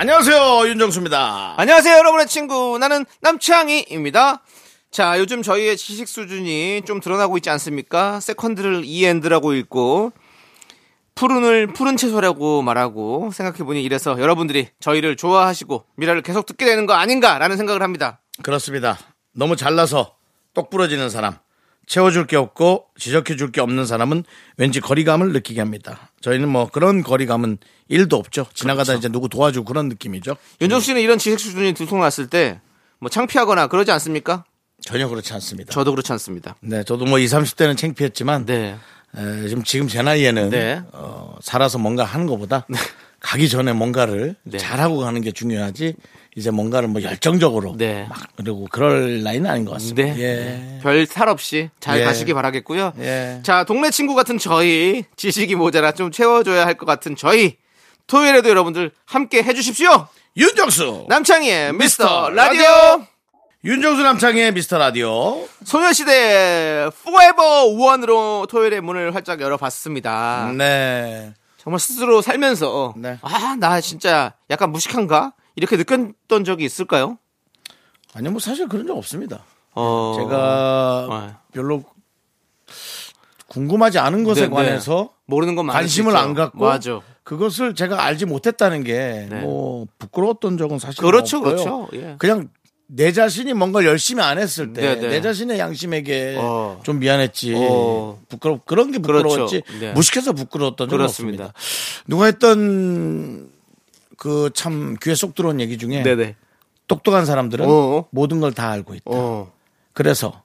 안녕하세요 윤정수입니다. 안녕하세요, 여러분의 친구. 나는 남창희입니다. 자, 요즘 저희의 지식 수준이 좀 드러나고 있지 않습니까? second를 이엔드라고 읽고, 푸른을 푸른 채소라고 말하고, 생각해보니 이래서 여러분들이 저희를 좋아하시고, 미라를 계속 듣게 되는 거 아닌가라는 생각을 합니다. 그렇습니다. 너무 잘나서 똑 부러지는 사람, 채워줄 게 없고 지적해줄 게 없는 사람은 왠지 거리감을 느끼게 합니다. 저희는 뭐 그런 거리감은 일도 없죠. 지나가다 이제 누구 도와주고 그런 느낌이죠. 윤정 씨는 이런 지식 수준이 들통났을 때, 뭐 창피하거나 그러지 않습니까? 전혀 그렇지 않습니다. 저도 그렇지 않습니다. 네, 저도 뭐 20, 30대는 창피했지만 네. 에, 지금 지금 제 나이에는 네. 어, 살아서 뭔가 하는 것보다 가기 전에 뭔가를 네. 잘하고 가는 게 중요하지. 이제 뭔가를 뭐 열정적으로 네. 막 그리고 그럴 나이는 아닌 것 같습니다. 네. 예. 별탈 없이 잘 예. 가시기 바라겠고요. 예. 자, 동네 친구 같은 저희, 지식이 모자라 좀 채워줘야 할 것 같은 저희, 토요일에도 여러분들 함께 해주십시오! 윤정수 남창희의 미스터 라디오! 윤정수 남창의 미스터 라디오. 소녀시대 포에버 우원으로 토요일에 문을 활짝 열어봤습니다. 네. 정말 스스로 살면서, 네. 아, 나 진짜 약간 무식한가? 이렇게 느꼈던 적이 있을까요? 아니요, 뭐 사실 그런 적 없습니다. 어, 제가 네. 별로 궁금하지 않은 것에 네, 네. 관해서 모르는 수 관심을. 안 갖고 맞아. 그것을 제가 알지 못했다는 게 네. 뭐 부끄러웠던 적은 사실 그렇죠, 없고요. 그렇죠. 예. 그냥 내 자신이 뭔가를 열심히 안 했을 때 네, 네. 내 자신의 양심에게 어. 좀 미안했지 어. 부끄러 그런 게 부끄러웠지 그렇죠. 네. 무식해서 부끄러웠던 적은 그렇습니다. 없습니다. 누가 했던 그 참 귀에 쏙 들어온 얘기 중에 네네. 똑똑한 사람들은 어. 모든 걸 다 알고 있다. 어. 그래서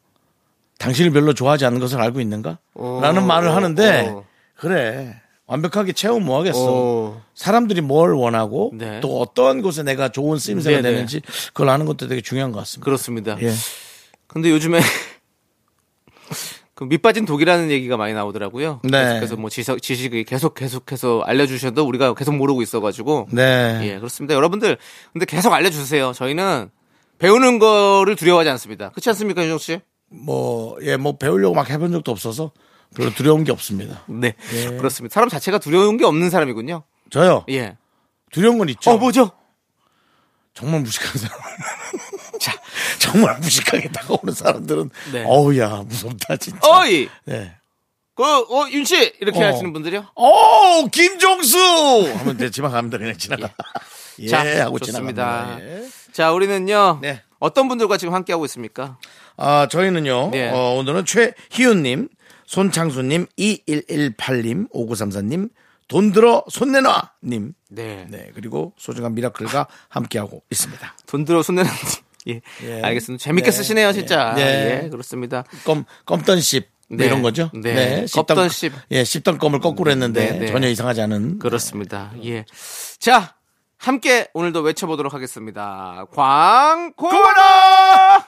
당신을 별로 좋아하지 않는 것을 알고 있는가? 어. 라는 말을 하는데 어. 그래 완벽하게 채우면 뭐 하겠어. 어. 사람들이 뭘 원하고 네. 또 어떠한 곳에 내가 좋은 쓰임새가 네네. 되는지 그걸 아는 것도 되게 중요한 것 같습니다. 그렇습니다. 예. 근데 요즘에 그 밑빠진 독이라는 얘기가 많이 나오더라고요. 네. 그래서 뭐 지식, 지식이 계속 계속해서 알려주셔도 우리가 계속 모르고 있어가지고. 네. 예, 그렇습니다. 여러분들, 근데 계속 알려주세요. 저희는 배우는 거를 두려워하지 않습니다. 그렇지 않습니까, 윤정 씨? 뭐, 예, 뭐 배우려고 막 해본 적도 없어서 별로 두려운 게 없습니다. 네, 예. 그렇습니다. 사람 자체가 두려운 게 없는 사람이군요. 저요. 예. 두려운 건 있죠. 어, 뭐죠? 정말 무식한 사람. 자, 정말 무식하게 다가오는 사람들은 네. 어우야, 무섭다, 진짜. 어이! 네. 그, 어, 윤 씨! 이렇게 어. 하시는 분들이요? 오, 김종수! 하면 가면 돼, 그냥 지나가. 예, 자, 하고 좋습니다. 지나갑니다. 예. 자, 우리는요. 네. 어떤 분들과 지금 함께하고 있습니까? 아, 저희는요, 네. 어, 오늘은 최희윤님, 손창수님, 2118님, 5934님, 돈 들어, 손 내놔님. 네. 네, 그리고 소중한 미라클과 함께하고 있습니다. 돈 들어 손 내는 예. 예. 알겠습니다. 재밌게 네. 쓰시네요, 진짜. 네. 예, 그렇습니다. 껌, 껌던 씹. 뭐 네. 이런 거죠? 네. 씹던- 껌던 씹. 예, 씹던 껌을 거꾸로 했는데 네, 네. 전혀 이상하지 않은. 그렇습니다. 예. 자, 함께 오늘도 외쳐보도록 하겠습니다. 광고라!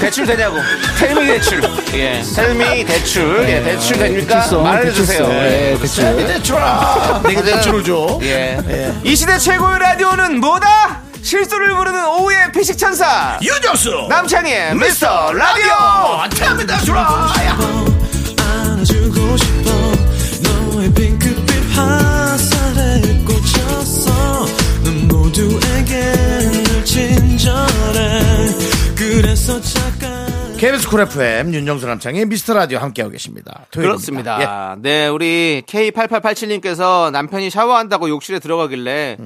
대출 되냐고. 텔미 대출. 예. 텔미 대출. 예, 대출 됩니까? 대출성, 말해주세요. 대출성. 예. 예, 대출. 템이 대출아 내가 대출을 줘 예. 이 시대 최고의 라디오는 뭐다? 실수를 부르는 오후의 피식 천사. 유정수 남창희의 미스터 라디오. 템이 대출아 안아주고 싶어 너의 핑크빛 화살에 꽂혔어 넌 모두에게 늘 친절해 그래서 KBS 쿨 FM 윤정수 남창희의 미스터 라디오 함께하고 계십니다. 토요일입니다. 그렇습니다. 네, 우리 K8887님께서 남편이 샤워한다고 욕실에 들어가길래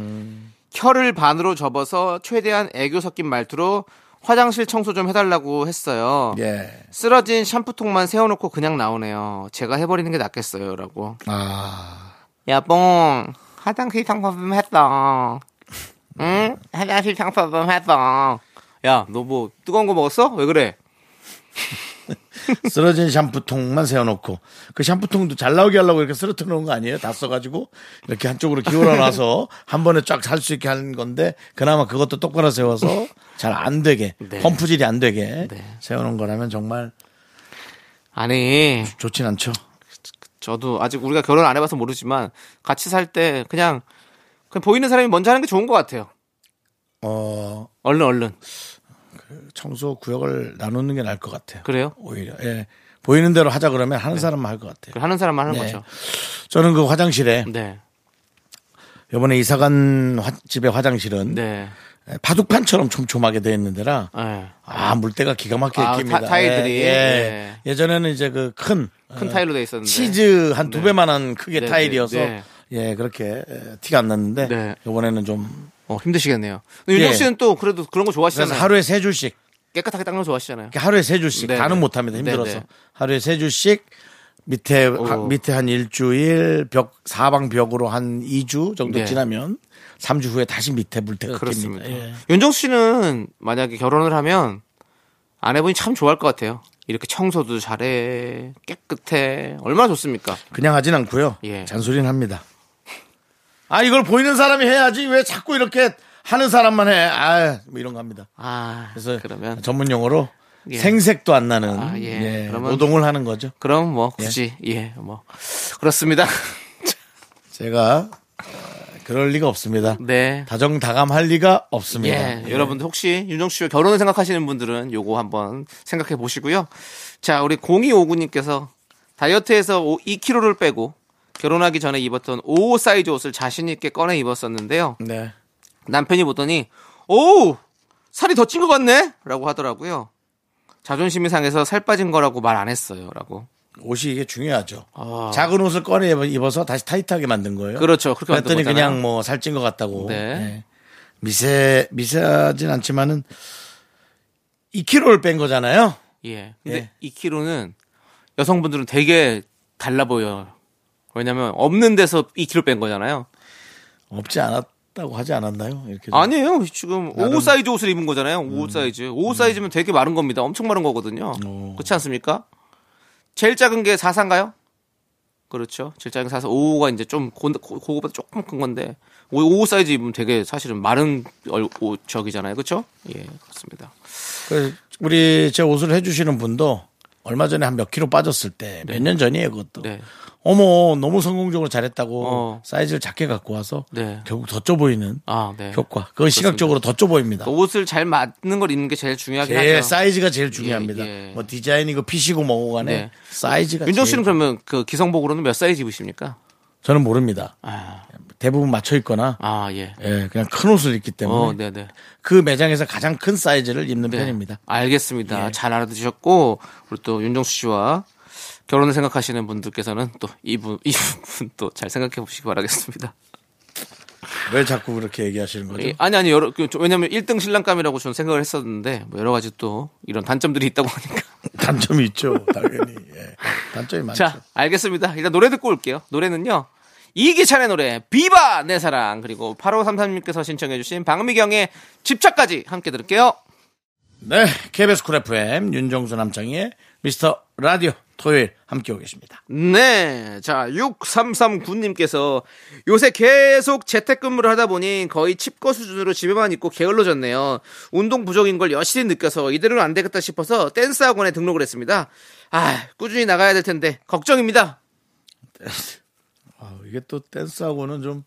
혀를 반으로 접어서 최대한 애교 섞인 말투로 화장실 청소 좀 해달라고 했어요. 예. 예. 쓰러진 샴푸통만 세워놓고 그냥 나오네요. 제가 해버리는 게 낫겠어요. 라고. 아, 여봉, 화장실 청소 좀 했어. 응? 화장실 청소 좀 했어. 야, 너 뭐 뜨거운 거 먹었어? 왜 그래? 쓰러진 샴푸통만 세워놓고 그 샴푸통도 잘 나오게 하려고 이렇게 쓰러뜨려 놓은 거 아니에요? 다 써가지고 이렇게 한쪽으로 기울어 놔서 한 번에 쫙 살 수 있게 하는 건데 그나마 그것도 똑바로 세워서 잘 안 되게 네. 펌프질이 안 되게 네. 세워놓은 거라면 정말 아니, 좋진 않죠. 저도 아직 우리가 결혼 안 해봐서 모르지만 같이 살 때 그냥 그냥 보이는 사람이 먼저 하는 게 좋은 것 같아요. 어 얼른 얼른. 청소 구역을 나누는 게 나을 것 같아요. 그래요? 오히려 예. 보이는 대로 하자 그러면 하는 사람만 할 것 같아요. 그 하는 사람만 하는 네. 거죠. 저는 그 화장실에 네. 이번에 이사간 화- 집의 화장실은 네. 바둑판처럼 촘촘하게 되어 있는 데라 네. 아 물때가 기가 막히게 아, 낍니다. 타- 타일들이? 예, 네. 예. 전에는 이제 그큰큰 타일로 돼 있었는데. 치즈 한두 네. 배만한 크게 네, 타일이어서 네, 예 그렇게 에, 티가 안 났는데 네. 이번에는 좀 어, 힘드시겠네요. 윤정 예. 씨는 또 그래도 그런 거 좋아하시잖아요. 하루에 세 줄씩 깨끗하게 닦는 거 좋아하시잖아요. 하루에 세 줄씩 네, 다는 네. 못합니다 힘들어서 네, 네. 하루에 세 줄씩 밑에 오. 하- 밑에 한 일주일 벽 사방 벽으로 한 2주 정도 네. 지나면 3주 후에 다시 밑에 물때가 그렇습니다. 예. 윤정수 씨는 만약에 결혼을 하면 아내분이 참 좋아할 것 같아요. 이렇게 청소도 잘해, 깨끗해. 얼마나 좋습니까? 그냥 하진 않고요. 예. 잔소리는 합니다. 아 이걸 보이는 사람이 해야지 왜 자꾸 이렇게 하는 사람만 해. 아, 뭐 이런 거 합니다. 아, 그래서 그러면 전문 용어로 예. 생색도 안 나는 아, 예. 예, 그러면- 노동을 하는 거죠. 그럼 뭐 굳이 예, 뭐 그렇습니다. 제가 어, 그럴 리가 없습니다. 네. 다정다감할 리가 없습니다. 예, 여러분들 혹시 윤정수 씨와 결혼을 생각하시는 분들은 요거 한번 생각해 보시고요. 자, 우리 0259님께서 다이어트에서 2kg를 빼고 결혼하기 전에 입었던 55 사이즈 옷을 자신 있게 꺼내 입었었는데요. 네. 남편이 보더니 오 살이 더 찐 것 같네 라고 하더라고요 자존심이 상해서 살 빠진 거라고 말 안 했어요 라고 옷이 이게 중요하죠. 아. 작은 옷을 꺼내 입어서 다시 타이트하게 만든 거예요. 그렇죠 그렇게 만든 그랬더니. 그냥 뭐 살찐 것 같다고. 네. 예. 미세 미세하진 않지만은 2kg를 뺀 거잖아요. 예 근데 예. 2kg는 여성분들은 되게 달라 보여요 왜냐면 없는 데서 2kg 뺀 거잖아요 없지 않았다고 하지 않았나요? 이렇게 좀. 아니에요 지금 나름- 55 사이즈 옷을 입은 거잖아요 55 사이즈 55 사이즈면 되게 마른 겁니다 엄청 마른 거거든요 오. 그렇지 않습니까 제일 작은 게 4사인가요? 그렇죠. 제일 작은 게 4사. 5가 이제 좀 고, 고, 그거보다 조금 큰 건데 5, 사이즈 입으면 되게 사실은 마른 얼, 옷 저기잖아요. 그렇죠? 예, 그렇습니다. 그 우리 제 옷을 해주시는 분도 얼마 전에 한 몇 킬로 빠졌을 때 몇 년 전이에요 그것도. 네. 어머 너무 성공적으로 잘했다고 어. 사이즈를 작게 갖고 와서 네. 결국 더 쪄 보이는 아, 네. 효과. 그건 시각적으로 더 쪄 보입니다. 옷을 잘 맞는 걸 입는 게 제일 중요하긴 제일 하죠. 사이즈가 제일 중요합니다. 예, 예. 뭐 디자인이고 fit이고 뭐고 간에 네. 사이즈가 윤정 씨는 제일- 그러면 그 기성복으로는 몇 사이즈 입으십니까? 저는 모릅니다. 아, 대부분 맞춰 입거나 아 예. 예, 그냥 큰 옷을 입기 때문에 어, 네, 네. 그 매장에서 가장 큰 사이즈를 입는 네. 편입니다. 알겠습니다. 예. 잘 알아두셨고 우리 또 윤정수 씨와 결혼을 생각하시는 분들께서는 또 이분 이분 또 잘 생각해 보시기 바라겠습니다. 왜 자꾸 그렇게 얘기하시는 거죠? 예, 아니 아니 여러 그, 저- 왜냐면 1등 신랑감이라고 저는 생각을 했었는데 뭐 여러 가지 또 이런 단점들이 있다고 하니까. 단점이 있죠, 당연히. 예. 단점이 많죠. 자, 알겠습니다. 일단 노래 듣고 올게요. 노래는요. 이기찬의 노래 비바 내 사랑 그리고 8533님께서 신청해 주신 박미경의 집착까지 함께 들을게요. 네, KBS 쿨 FM 윤정수 남창희의 미스터 라디오 토요일 함께 오겠습니다. 네. 자, 6339님께서 요새 계속 재택근무를 하다 보니 거의 칩거 수준으로 집에만 있고 게을러졌네요. 운동 부족인 걸 여실히 느껴서 이대로는 안 되겠다 싶어서 댄스 학원에 등록을 했습니다. 아, 꾸준히 나가야 될 텐데 걱정입니다. 아, 이게 또 댄스하고는 좀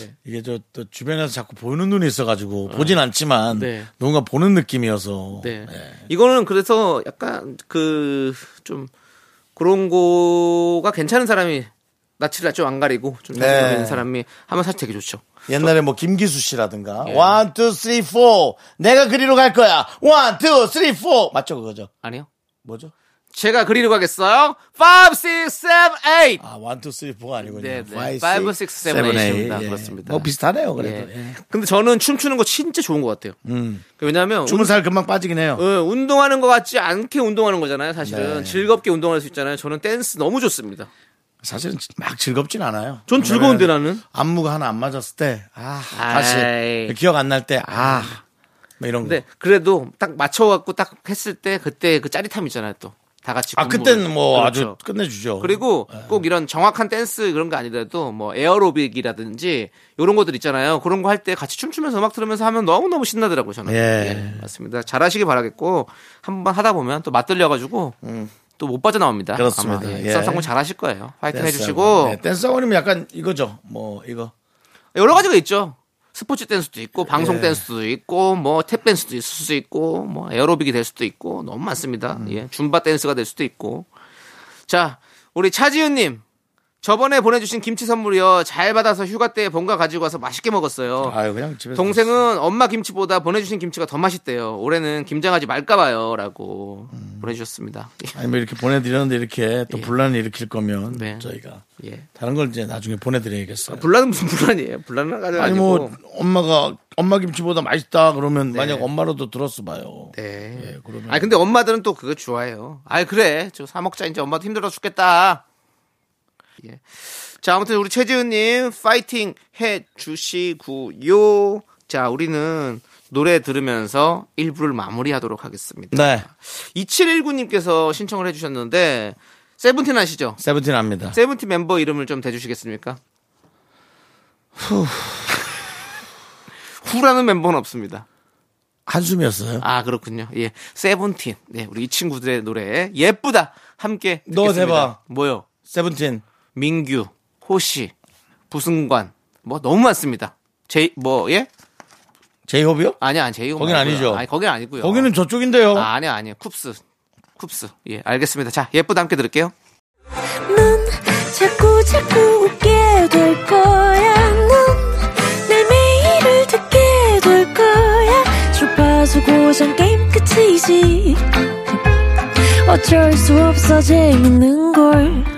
네. 이게 저 또 주변에서 자꾸 보는 눈이 있어가지고 보진 않지만 네. 누군가 보는 느낌이어서 네. 예. 이거는 그래서 약간 그 좀 그런 거가 괜찮은 사람이 낯을 좀 안 가리고 좀 네. 있는 사람이 하면 사실 되게 좋죠. 옛날에 뭐 김기수 씨라든가 예. one, two, three, four 내가 그리로 갈 거야 one, two, three, four 맞죠 그거죠? 아니요? 뭐죠? 제가 그리로 가겠어요. 5, 6, 7, 8. 아, 1, 2, 3, 4가 아니군요. 네, 네. Five, Five, six, six, seven, seven, eight입니다. eight. 예. 그렇습니다. 뭐 비슷하네요, 그래도. 예. 예. 근데 저는 춤추는 거 진짜 좋은 것 같아요. 음. 왜냐하면 춤은 살 금방 빠지긴 해요. 어, 운동하는 것 같지 않게 운동하는 거잖아요. 사실은 네. 즐겁게 운동할 수 있잖아요. 저는 댄스 너무 좋습니다. 사실은 막 즐겁진 않아요. 전 즐거운데 나는. 안무가 하나 안 맞았을 때, 아, 아이. 다시 기억 안 날 때, 아, 뭐 이런 거. 근데 그래도 딱 맞춰갖고 딱 했을 때 그때 그 짜릿함 있잖아요. 또 다 같이. 아. 그때는 뭐 그렇죠. 아주 끝내주죠. 그리고 네. 꼭 이런 정확한 댄스 그런 거 아니더라도 뭐 에어로빅이라든지 이런 것들 있잖아요. 그런 거 할 때 같이 춤추면서 음악 들으면서 하면 너무 너무 신나더라고요, 저는. 예. 맞습니다. 잘하시길 바라겠고 한번 하다 보면 또 맛들려 가지고 또 못 빠져나옵니다. 음. 그렇습니다. 아마. 예. 예. 쌈상군 잘하실 거예요. 화이팅 해 댄스하고. 주시고 네, 댄스 학원이면 약간 이거죠. 뭐, 이거. 여러 가지가 있죠. 스포츠 댄스도 있고 방송 예. 댄스도 있고 뭐 탭 댄스도 있을 수도 있고 뭐 에어로빅이 될 수도 있고 너무 많습니다. 음. 예, 줌바 댄스가 될 수도 있고. 자, 우리 차지은님 저번에 보내주신 김치 선물이요 잘 받아서 휴가 때 본가 가지고 와서 맛있게 먹었어요. 아유, 그냥 집에서. 동생은 엄마 김치보다 보내주신 김치가 더 맛있대요. 올해는 김장하지 말까봐요 라고 음. 보내주셨습니다. 아니, 뭐 이렇게 보내드렸는데 이렇게 또 예. 분란을 일으킬 거면 네. 저희가 예. 다른 걸 이제 나중에 보내드려야겠어요. 분란은 무슨 분란이에요? 분란은 아니, 아니고. 뭐, 엄마가 엄마 김치보다 맛있다 그러면 네. 만약 엄마로도 들었어 봐요. 네. 예, 그러면- 아니 근데 엄마들은 또 그거 좋아해요. 아이 그래, 저 사 먹자 이제 엄마도 힘들어 죽겠다. 예. 자 아무튼 우리 최지은님 파이팅 해 주시고요. 자 우리는 노래 들으면서 1부를 마무리하도록 하겠습니다. 네. 2719님께서 신청을 해주셨는데 세븐틴 아시죠? 세븐틴 압니다. 세븐틴 멤버 이름을 좀 대주시겠습니까? 후라는 멤버는 없습니다. 한숨이었어요. 아 그렇군요. 예, 세븐틴. 네, 우리 이 친구들의 노래 예쁘다 함께 너 듣겠습니다. 대박. 뭐요? 세븐틴. 민규, 호시, 부승관 뭐 너무 많습니다. 제이 뭐 예? 제이홉이요? 아니야, 아니 제이홉 거긴. 아니죠. 아니 거긴 아니고요. 거기는 저쪽인데요. 아, 아니야, 아니야. 쿱스, 쿱스. 예, 알겠습니다. 자, 예쁘다 함께 들을게요. 넌 자꾸 자꾸 웃게 될 거야. 넌내 매일을 듣게 될 거야. 주파수 고정 게임 끝이지. 어쩔 수 없어 재밌는 걸.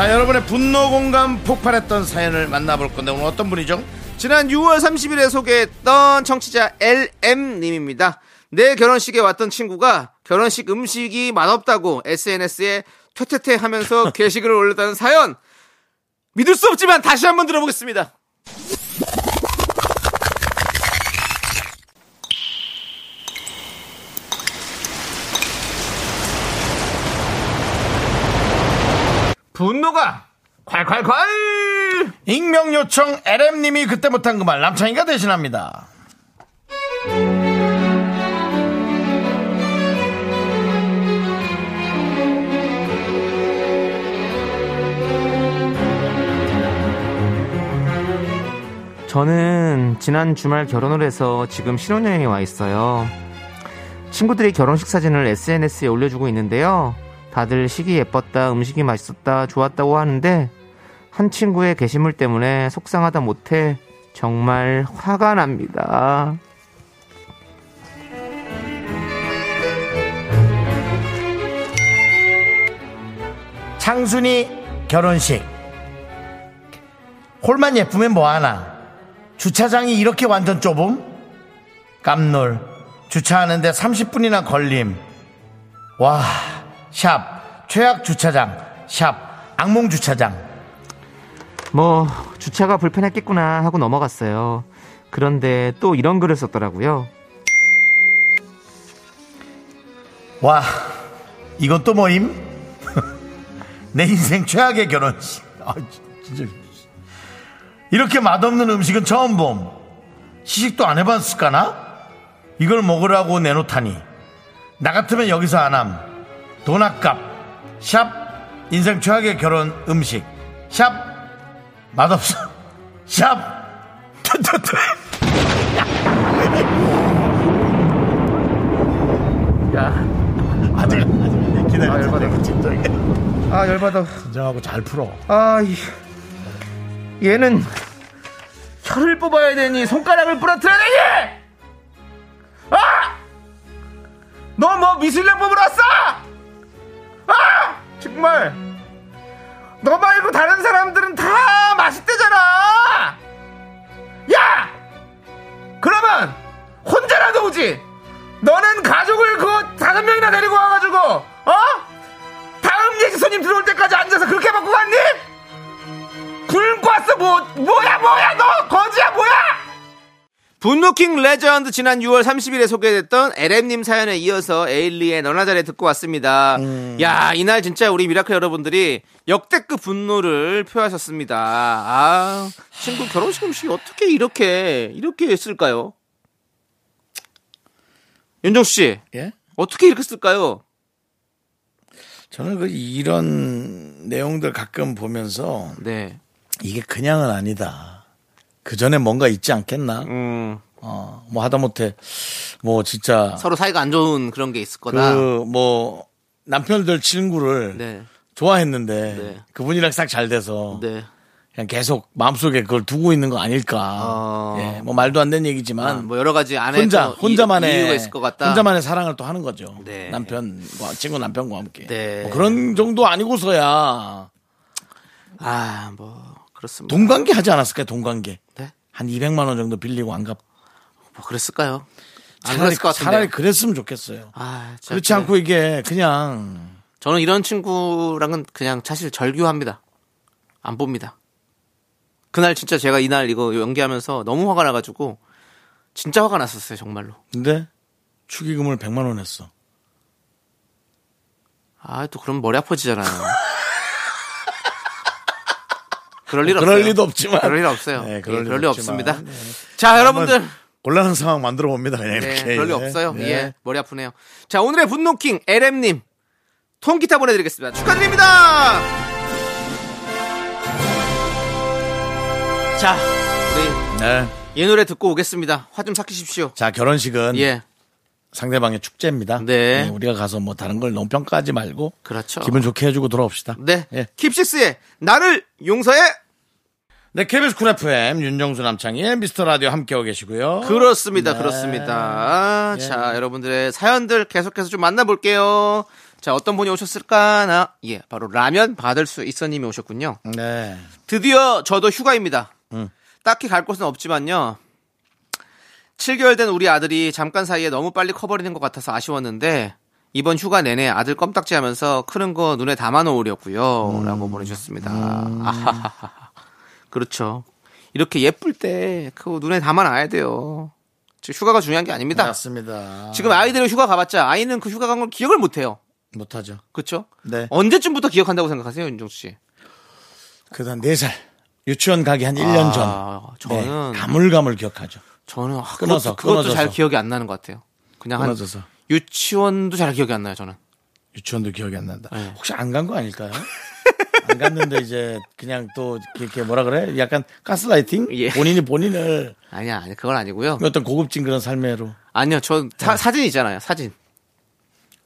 자, 여러분의 분노 공감 폭발했던 사연을 만나볼 건데 오늘 어떤 분이죠? 지난 6월 30일에 소개했던 청취자 LM님입니다. 내 결혼식에 왔던 친구가 결혼식 음식이 맛없다고 SNS에 퇴퇴퇴 하면서 게시글을 올렸다는 사연. 믿을 수 없지만 다시 한번 들어보겠습니다. 분노가 콸콸콸! 익명 요청 LM님이 그때 못한 그 말 남창희가 대신합니다. 저는 지난 주말 결혼을 해서 지금 신혼여행에 와 있어요. 친구들이 결혼식 사진을 SNS에 올려주고 있는데요. 다들 식이 예뻤다, 음식이 맛있었다, 좋았다고 하는데 한 친구의 게시물 때문에 속상하다 못해 정말 화가 납니다. 창순이 결혼식. 홀만 예쁘면 뭐하나. 주차장이 이렇게 완전 좁음? 깜놀. 주차하는데 30분이나 걸림. 와, 샵. 최악 주차장. 샵. 악몽 주차장. 뭐 주차가 불편했겠구나 하고 넘어갔어요. 그런데 또 이런 글을 썼더라고요. 와, 이건 또 뭐임? 내 인생 최악의 결혼식. 아, 진짜. 이렇게 맛없는 음식은 처음 봄. 시식도 안 해봤을까나? 이걸 먹으라고 내놓다니. 나 같으면 여기서 안 함. 돈 아깝. 샵, 인생 최악의 결혼 음식 샵 맛없어 샵 투투투 아직 기다려 아, 열받아 진정해 아 열받아. 진정하고 잘 풀어 아 이- 얘는 혀를 뽑아야 되니 손가락을 부러뜨려야 되니? 아! 너 뭐 미술령 뽑으러 왔어? 아! 정말 너 말고 다른 사람들은 다 맛있대잖아. 분노킹 레전드 지난 6월 30일에 소개됐던 LM님 사연에 이어서 에일리의 너나 잘해 듣고 왔습니다. 야 이날 진짜 우리 미라클 여러분들이 역대급 분노를 표하셨습니다. 아 친구 결혼식 음식이 어떻게 이렇게 이렇게 했을까요? 윤정수 씨 예? 어떻게 이렇게 쓸까요? 저는 그 이런 내용들 가끔 보면서 네. 이게 그냥은 아니다 그 전에 뭔가 있지 않겠나 음, 어, 뭐 하다못해 뭐 진짜 서로 사이가 안 좋은 그런 게 있을 거다. 그 뭐 남편들 친구를 네. 좋아했는데 네. 그분이랑 싹 잘 돼서 네. 그냥 계속 마음속에 그걸 두고 있는 거 아닐까. 어. 예, 뭐 말도 안 되는 아, 얘기지만 뭐 여러 가지 안에 혼자 또 혼자만의 이, 이유가 있을 것 같다. 혼자만의 사랑을 또 하는 거죠. 네. 남편과 친구 남편과 함께. 네. 뭐 그런 정도 아니고서야 아, 뭐 그렇습니다. 동관계 하지 않았을까요? 동관계. 네? 한 200만 원 정도 빌리고 안 갚. 뭐 그랬을까요? 안 차라리, 그랬을 것 같은데. 차라리 그랬으면 좋겠어요. 아, 그렇지 않고 이게 그냥 저는 이런 친구랑은 그냥 사실 절교합니다. 안 봅니다. 그날 진짜 제가 이날 이거 연기하면서 너무 화가 나가지고 진짜 화가 났었어요, 정말로. 근데 축의금을 100만 원 했어. 아, 또 그럼 머리 아파지잖아요. 그럴 일 없어요. 그럴 리도 없지만. 그럴 일 없어요. 네, 예, 그럴 그럴, 일 일. 없습니다. 네. 자, 여러분들. 곤란한 상황 만들어 봅니다. 그냥 네, 이렇게. 예. 없어요. 네. 예, 머리 아프네요. 자, 오늘의 분노킹 LM님 통기타 보내드리겠습니다. 축하드립니다. 자, 우리 네. 이 노래 듣고 오겠습니다. 화 좀 삭히십시오. 자 결혼식은 예, 상대방의 축제입니다. 네. 우리가 가서 뭐 다른 걸 너무 평가하지 말고 그렇죠. 기분 좋게 해주고 돌아옵시다. 네, 예. 킵식스의 나를 용서해. 네, KBS 쿨 FM 윤정수 남창희의 미스터 라디오 함께하고 계시고요. 그렇습니다, 네. 그렇습니다. 예. 자, 여러분들의 사연들 계속해서 좀 만나볼게요. 자, 어떤 분이 오셨을까나? 예, 바로 라면 받을 수 있어 님이 오셨군요. 네. 드디어 저도 휴가입니다. 음. 딱히 갈 곳은 없지만요. 7개월 된 우리 아들이 잠깐 사이에 너무 빨리 커버리는 것 같아서 아쉬웠는데 이번 휴가 내내 아들 껌딱지 하면서 크는 거 눈에 담아 놓으려고요. 라고 보내주셨습니다. 아하하하. 그렇죠. 이렇게 예쁠 때 그거 눈에 담아 놔야 돼요. 지금 휴가가 중요한 게 아닙니다. 맞습니다. 지금 아이들이 휴가 가봤자 아이는 그 휴가 간 걸 기억을 못 해요. 못하죠. 그렇죠? 네. 언제쯤부터 기억한다고 생각하세요, 윤종수 씨? 그래도 한 4살. 유치원 가기 한 1년 전. 아, 저는 네, 가물가물 기억하죠. 저는 아, 끊어서, 그것도, 그것도 끊어져서. 잘 기억이 안 나는 것 같아요. 그냥 한 끊어져서. 유치원도 잘 기억이 안 나요. 저는. 유치원도 기억이 안 난다. 네. 혹시 안 간 거 아닐까요? 안 갔는데 이제 그냥 또 이렇게 뭐라 그래? 약간 가스라이팅? 예. 본인이 본인을 아니야, 아니 그건 아니고요. 어떤 고급진 그런 삶으로. 아니요, 저 네. 사, 사진 있잖아요. 사진.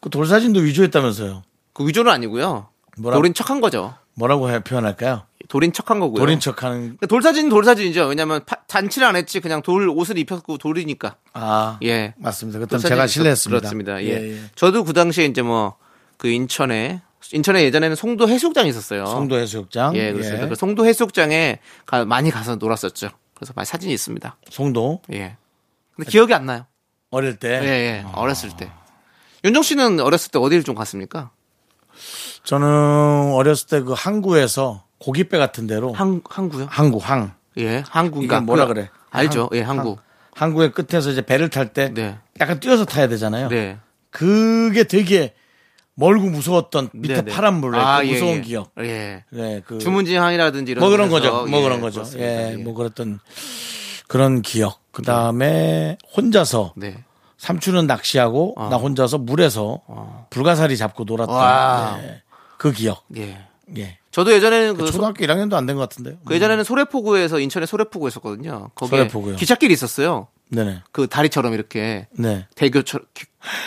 그 돌사진도 위조했다면서요. 그 위조는 아니고요. 뭐라- 돌인 척한 거죠. 뭐라고 해, 표현할까요? 돌인 척한 거고요. 돌인 척하는 돌사진은 돌사진이죠. 왜냐면 파- 잔치를 안 했지 그냥 돌 옷을 입혔고 돌이니까. 아 예. 맞습니다. 그때 제가 실례했습니다. 그렇습니다. 예. 예, 예. 저도 그 당시에 이제 뭐 그 인천에 인천에 예전에는 송도 해수욕장이 있었어요. 송도 해수욕장. 예, 그렇습니다. 그 송도 해수욕장에 가- 많이 가서 놀았었죠. 그래서 많이 사진이 있습니다. 송도 예. 근데 기억이 안 나요. 어릴 때 예, 예. 어렸을 때. 윤정 씨는 어렸을 때 어디를 좀 갔습니까? 저는 어렸을 때 그 항구에서 고깃배 같은 데로 항, 항구요? 항구 항 예, 항구인가? 이게 뭐라 그래? 알죠. 항- 예, 항구. 항구의 끝에서 이제 배를 탈때 네. 약간 뛰어서 타야 되잖아요. 네. 그게 되게 멀고 무서웠던 밑에 네, 네. 파란 물에 아, 그 예, 무서운 예. 기억. 예. 네, 그 주문진항이라든지 이런 뭐 그런 거죠. 뭐 예, 그런 거죠. 그렇습니다. 예, 예. 뭐 그랬던 그런 기억. 그 다음에 혼자서 네. 삼촌은 낚시하고 어. 나 혼자서 물에서 불가사리 잡고 놀았던 와. 네, 그 기억. 예. 예. 저도 예전에는 그, 소- 초등학교 1학년도 안 된 것 같은데요. 그 예전에는 소래포구에서 인천에 소래포구 있었거든요. 거기에 소래포구요. 기찻길이 있었어요. 네네. 그 다리처럼 이렇게 네. 대교처럼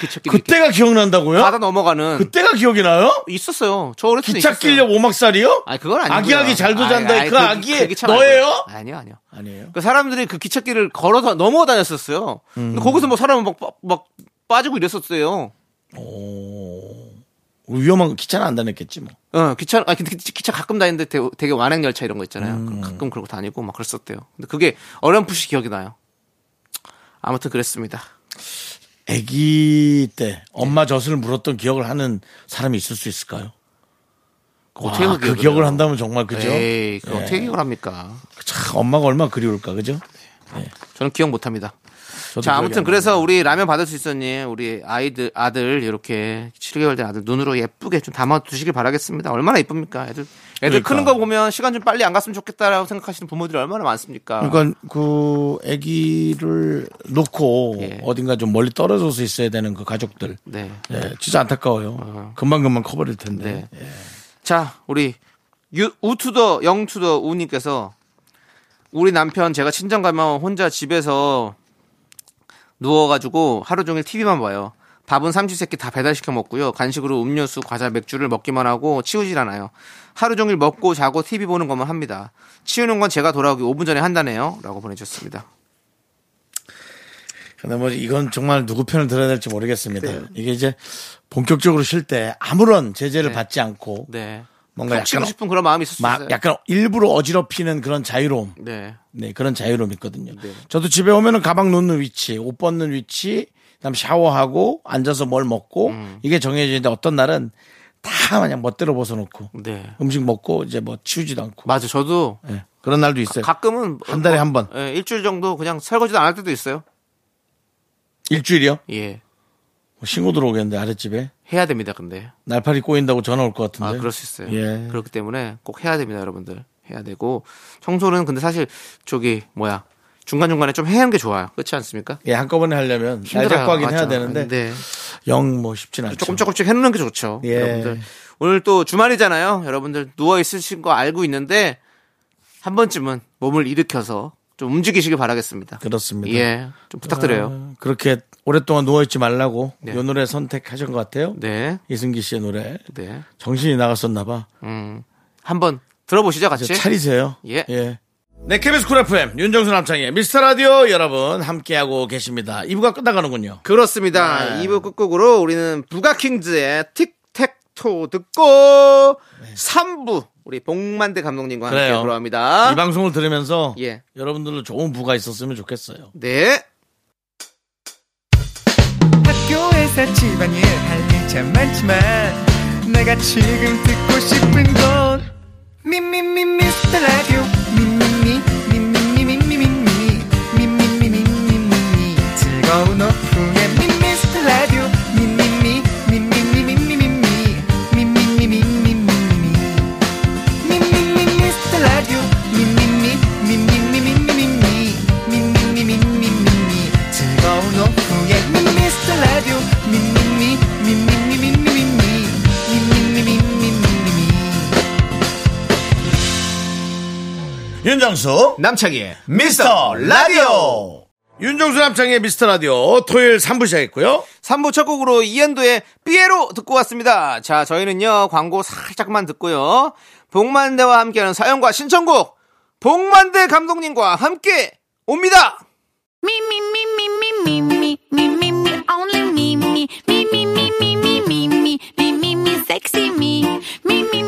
기, 기찻길이 이렇게 그때가 기억난다고요? 바다 넘어가는 그때가 기억이 나요? 있었어요. 저 어렸을 때 기찻길역 오막살이요? 아니 그건 아니고요. 아기아기 잘 도 잔다. 아니, 아니, 그 아기의 기차 너예요? 아니요, 아니요. 아니에요. 그 사람들이 그 기찻길을 걸어서 넘어 다녔었어요. 음. 근데 거기서 뭐 사람은 막, 빠- 막 빠지고 이랬었어요. 위험한 거 기차는 안 다녔겠지 뭐. 어, 기차, 아, 근데 기- 기차 가끔 다니는데 되게, 되게 완행 열차 이런 거 있잖아요. 음. 가끔 그러고 다니고 막 그랬었대요. 근데 그게 어렴풋이 기억이 나요. 아무튼 그랬습니다. 아기 때 엄마 젖을 물었던 기억을 하는 사람이 있을 수 있을까요? 어떻게 와, 그그 기억을? 한다면 정말 그죠? 에이, 그 예. 어떻게 기억을 합니까? 참 엄마가 얼마나 그리울까 그죠? 저는 기억 못 합니다. 자, 아무튼 안 그래서 우리 라면 받을 수 있었니? 우리 아이들, 아들, 이렇게 7개월 된 아들 눈으로 예쁘게 좀 담아 두시길 바라겠습니다. 얼마나 예쁩니까? 애들, 애들 그러니까. 크는 거 보면 시간 좀 빨리 안 갔으면 좋겠다라고 생각하시는 부모들이 얼마나 많습니까? 그러니까 그 아기를 놓고 예. 어딘가 좀 멀리 떨어져서 있어야 되는 그 가족들. 네. 예, 진짜 안타까워요. 금방 금방 커버릴 텐데. 네. 자, 우리 유, 우투더 영투더 우님께서 우리 남편 제가 친정 가면 혼자 집에서 누워가지고 하루 종일 TV만 봐요. 밥은 삼시세끼 다 배달시켜 먹고요. 간식으로 음료수, 과자, 맥주를 먹기만 하고 치우질 않아요. 하루 종일 먹고 자고 TV 보는 것만 합니다. 치우는 건 제가 돌아오기 5분 전에 한다네요. 라고 보내주셨습니다. 근데 뭐 이건 정말 누구 편을 들어야 될지 모르겠습니다. 네. 이게 이제 본격적으로 쉴 때 아무런 제재를 받지 않고 네. 뭔가 약간 싶은 그런 마음이 수 막. 약간 일부러 어지럽히는 그런 자유로움. 네. 네, 그런 자유로움 있거든요. 네. 저도 집에 오면은 가방 놓는 위치, 옷 벗는 위치, 그다음 샤워하고 앉아서 뭘 먹고 음. 이게 정해지는데 어떤 날은 다 그냥 멋대로 벗어놓고 네. 음식 먹고 이제 뭐 치우지도 않고 맞아. 저도 예, 그런 날도 있어요. 가 끔은 한 달에 한 번. 예, 일주일 정도 그냥 설거지도 안 할 때도 있어요. 일주일이요? 예. 뭐 신고 들어오겠는데 아랫집에 해야 됩니다, 근데. 날파리 꼬인다고 전화 올 것 같은데. 아, 그럴 수 있어요. 예. 그렇기 때문에 꼭 해야 됩니다, 여러분들. 해야 되고. 청소는 근데 사실 저기 뭐야. 중간 중간에 좀 해야 하는 게 좋아요. 그렇지 않습니까? 예, 한꺼번에 하려면 날. 잡고 하긴 해야. 되는데 네. 영뭐 쉽진 않죠. 조금 조금씩 해놓는 게 좋죠. 예. 여러분들. 오늘 또 주말이잖아요. 여러분들 누워 있으신 거 알고 있는데 한 번쯤은 몸을 일으켜서 좀 움직이시길 바라겠습니다. 그렇습니다. 예. 좀 부탁드려요. 어, 그렇게 오랫동안 누워있지 말라고 네. 이 노래 선택하신 것 같아요. 네. 이승기 씨의 노래. 네. 정신이 나갔었나 봐. 음. 한번 들어보시죠, 같이. 차리세요. 예. 네, KBS 쿨 FM 윤정수 남창희 미스터 라디오 여러분 함께하고 계십니다. 2부가 끝나가는군요. 그렇습니다. 네. 2부 끝곡으로 우리는 부가킹즈의 틱택토 듣고 3부 우리 복만대 감독님과 함께 그래요. 돌아옵니다. 이 방송을 들으면서 예. 여러분들도 좋은 부가 있었으면 좋겠어요. 네. 학교에서 집안일 할일참 많지만 내가 지금 듣고 싶은 건 미미미 미스터 라디오 윤정수 남창희의 미스터 라디오 윤정수 남창의 미스터 라디오 토요일 3부 시작했고요. 3부 첫 곡으로 이현도의 삐에로 듣고 왔습니다. 자, 저희는요, 광고 살짝만 듣고요. 복만대와 함께하는 사연과 신청곡, 복만대 감독님과 함께 옵니다! Me, me, me, me, me, me, me, me, me, me, only me, me, me, me, me, me, me, me, me, me, me, me, sexy me, me, me, me.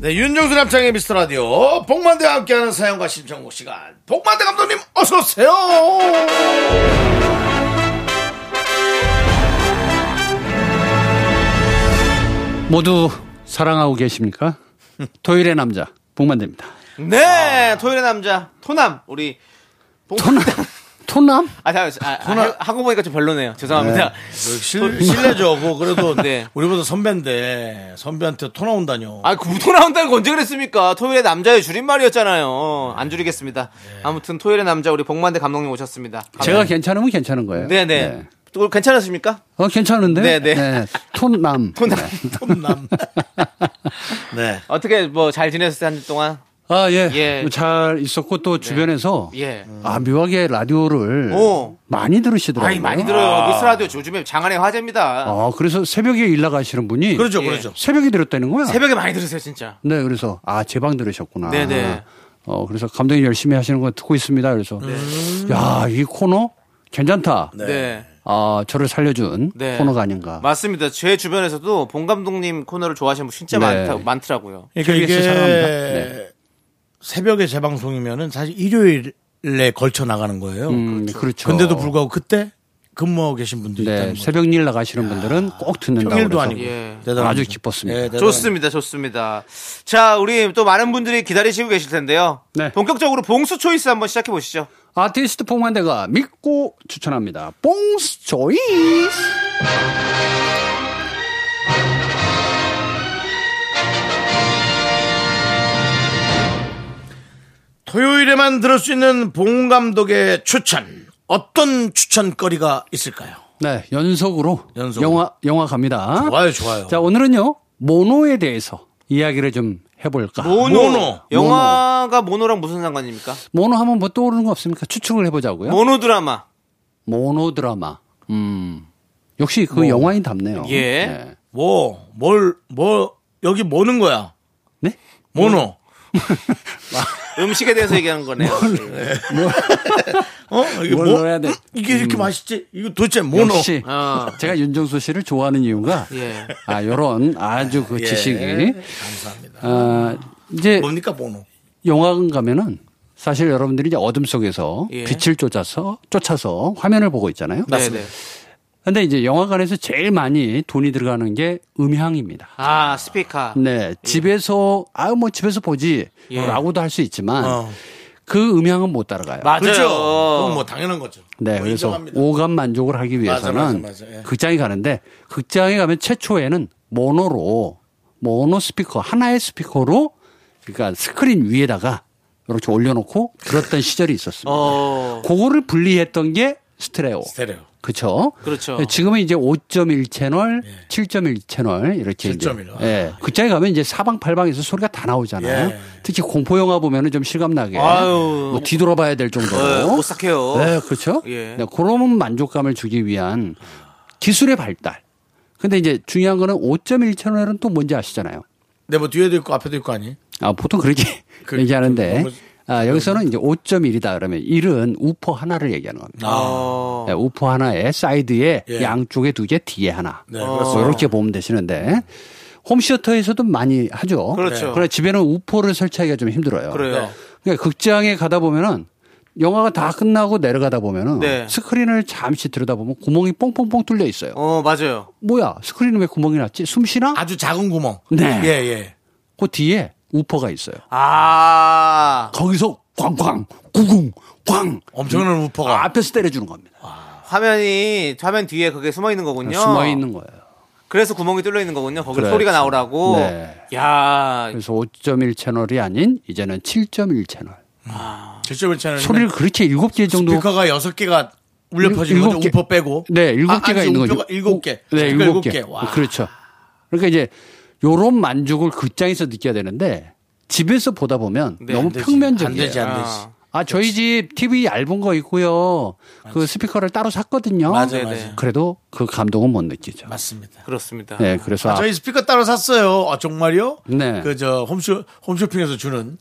네, 윤종수 남창의 미스터 라디오 복만대와 함께하는 사연과 신청곡 시간. 복만대 감독님 어서 오세요. 모두 사랑하고 계십니까? 토요일의 남자 복만대입니다. 네, 토요일의 남자 토남 우리 복만대. 토남. 토남? 아, 자, 아, 아, 하고 보니까 좀 별로네요. 죄송합니다. 실, 실례죠. 뭐 그래도 네. 우리보다 선배인데 선배한테 토 나온다뇨. 아, 구토 나온다는 거 언제 그랬습니까? 토요일의 남자의 줄임말이었잖아요. 안 줄이겠습니다. 아무튼 토요일의 남자 우리 복만대 감독님 오셨습니다. 제가 괜찮으면 괜찮은 거예요. 네네. 또 괜찮으십니까? 어, 괜찮은데? 네네. 톤남. 토남. 톤남. 네. 어떻게 뭐 잘 지내셨어요, 한주 동안? 아, 예. 예. 뭐잘 있었고 또 주변에서 예. 아, 묘하게 라디오를 오. 많이 들으시더라고요. 아이, 많이 들어요. 미스 라디오 요즘에 장안의 화제입니다. 아, 그래서 새벽에 일 나가시는 분이 그렇죠, 예. 그렇죠. 새벽에 들었다는 거야. 새벽에 많이 들으세요, 진짜. 네, 그래서 아, 제 방 들으셨구나. 네 네. 어, 그래서 감독님 열심히 하시는 거 듣고 있습니다. 그래서 야, 이 코너 괜찮다. 네. 아, 저를 살려준 네. 코너가 아닌가. 맞습니다. 제 주변에서도 봉 감독님 코너를 좋아하시는 분 진짜 네. 많다, 많더라고요. 그러니까 이게 사랑합니다. 네. 새벽에 재방송이면은 사실 일요일에 걸쳐 나가는 거예요. 음, 그렇죠. 근데도 불구하고 그때 근무하고 계신 분들이 네, 있다는 거죠. 새벽 일 나가시는 분들은 꼭 듣는다고 평일도 그래서 아니고. 예. 대단합니다. 아주 기뻤습니다. 예. 좋습니다, 좋습니다. 자, 우리 또 많은 분들이 기다리시고 계실 텐데요. 네. 본격적으로 봉수 초이스 한번 시작해 보시죠. 아티스트 봉만대가 믿고 추천합니다. 뽕스 조이스. 토요일에만 들을 수 있는 봉 감독의 추천. 어떤 추천거리가 있을까요? 네, 연속으로, 연속으로. 영화 영화 갑니다. 좋아요, 좋아요. 자, 오늘은요. 모노에 대해서 이야기를 좀 해볼까. 모노. 모노. 영화가 모노 랑 무슨 상관입니까? 모노 하면 뭐 떠오르는 거 없습니까? 추측을 해보자고요. 모노 드라마. 모노 드라마. 음. 역시 그 영화인 답네요. 예. 네. 뭐, 뭘, 뭐, 여기 뭐는 거야? 네? 모노. 음식에 대해서 얘기하는 거네요. 어? 이게 뭘 뭐? 넣어야 돼? 이게 이렇게 맛있지? 이거 도대체 모노. 역시 어. 제가 윤정수 씨를 좋아하는 이유가 예. 아 요런 아주 그 예, 지식이 감사합니다. 아, 이제 뭡니까, 모노? 영화관 가면은 사실 여러분들이 이제 어둠 속에서 예. 빛을 쫓아서 쫓아서 화면을 보고 있잖아요. 네네. 근데 이제 영화관에서 제일 많이 돈이 들어가는 게 음향입니다. 아, 스피커. 네, 집에서 아유 뭐 집에서 보지라고도 예. 할수 있지만 어. 그 음향은 못 따라가요. 맞아요. 그렇죠. 그건 뭐 당연한 거죠. 네, 뭐 그래서 인정합니다. 오감 만족을 하기 맞아, 위해서는 맞아, 맞아. 예. 극장에 가는데 극장에 가면 최초에는 모노로 모노 스피커 하나의 스피커로 그러니까 스크린 위에다가 이렇게 올려놓고 들었던 시절이 있었습니다. 어. 그거를 분리했던 게 스테레오. 스테레오. 그렇죠. 그렇죠. 지금은 이제 5.1 채널, 7.1 채널 이렇게 이제 7.1. 아. 예. 극장에 가면 이제 사방팔방에서 소리가 다 나오잖아요. 예. 특히 공포 영화 보면은 좀 실감 나게 아유. 뭐 뒤돌아봐야 될 정도로 어, 못 삭해요. 네, 그렇죠. 예. 네, 그런 만족감을 주기 위한 기술의 발달. 근데 이제 중요한 거는 5.1 채널은 또 뭔지 아시잖아요. 네, 뭐 뒤에도 있고 앞에도 있고 아니? 아, 보통 그렇게 그- 얘기하는데 너무- 아, 여기서는 이제 5.1이다 그러면 1은 우퍼 하나를 얘기하는 겁니다. 어. 네, 우퍼 하나에 사이드에 예. 양쪽에 두 개, 뒤에 하나. 네, 뭐 그렇습니다. 이렇게 보면 되시는데 홈시어터에서도 많이 하죠. 그렇죠. 그러나 집에는 우퍼를 설치하기가 좀 힘들어요. 그래요. 네. 그러니까 극장에 가다 보면은 영화가 다 끝나고 내려가다 보면은 네. 스크린을 잠시 들여다보면 구멍이 뽕뽕뽕 뚫려 있어요. 어, 맞아요. 뭐야? 스크린은 왜 구멍이 났지? 숨 쉬나? 아주 작은 구멍. 네. 예, 예. 그 뒤에 우퍼가 있어요. 아. 거기서 꽝꽝 구궁 꽝 엄청난 우퍼가. 앞에서 때려주는 겁니다. 화면이 화면 뒤에 그게 숨어 있는 거군요. 숨어 있는 거예요. 그래서 구멍이 뚫려 있는 거군요. 그렇죠. 소리가 나오라고. 네. 야, 그래서 5.1 채널이 아닌 이제는 7.1 채널. 7.1 채널. 소리를 그렇게 일곱 개 정도 스피커가 6개가 울려 일- 퍼지는 거죠. 개. 우퍼 빼고. 네, 일곱 아, 개가 아니, 있는 거죠. 우퍼가 일곱 개. 네, 스피커 일곱 일곱 개. 개. 와. 그렇죠. 그러니까 이제 요런 만족을 극장에서 느껴야 되는데 집에서 보다 보면 네, 너무 안 되지. 평면적이에요. 안 되지, 안 되지. 아. 아, 저희 집 TV 얇은 거 있고요. 그 스피커를 따로 샀거든요. 맞아, 네네. 맞아. 그래도 그 감동은 못 느끼죠. 맞습니다. 그렇습니다. 네, 그래서 아, 저희 스피커 따로 샀어요. 아, 정말요? 네. 그, 저, 홈쇼, 홈쇼핑에서 주는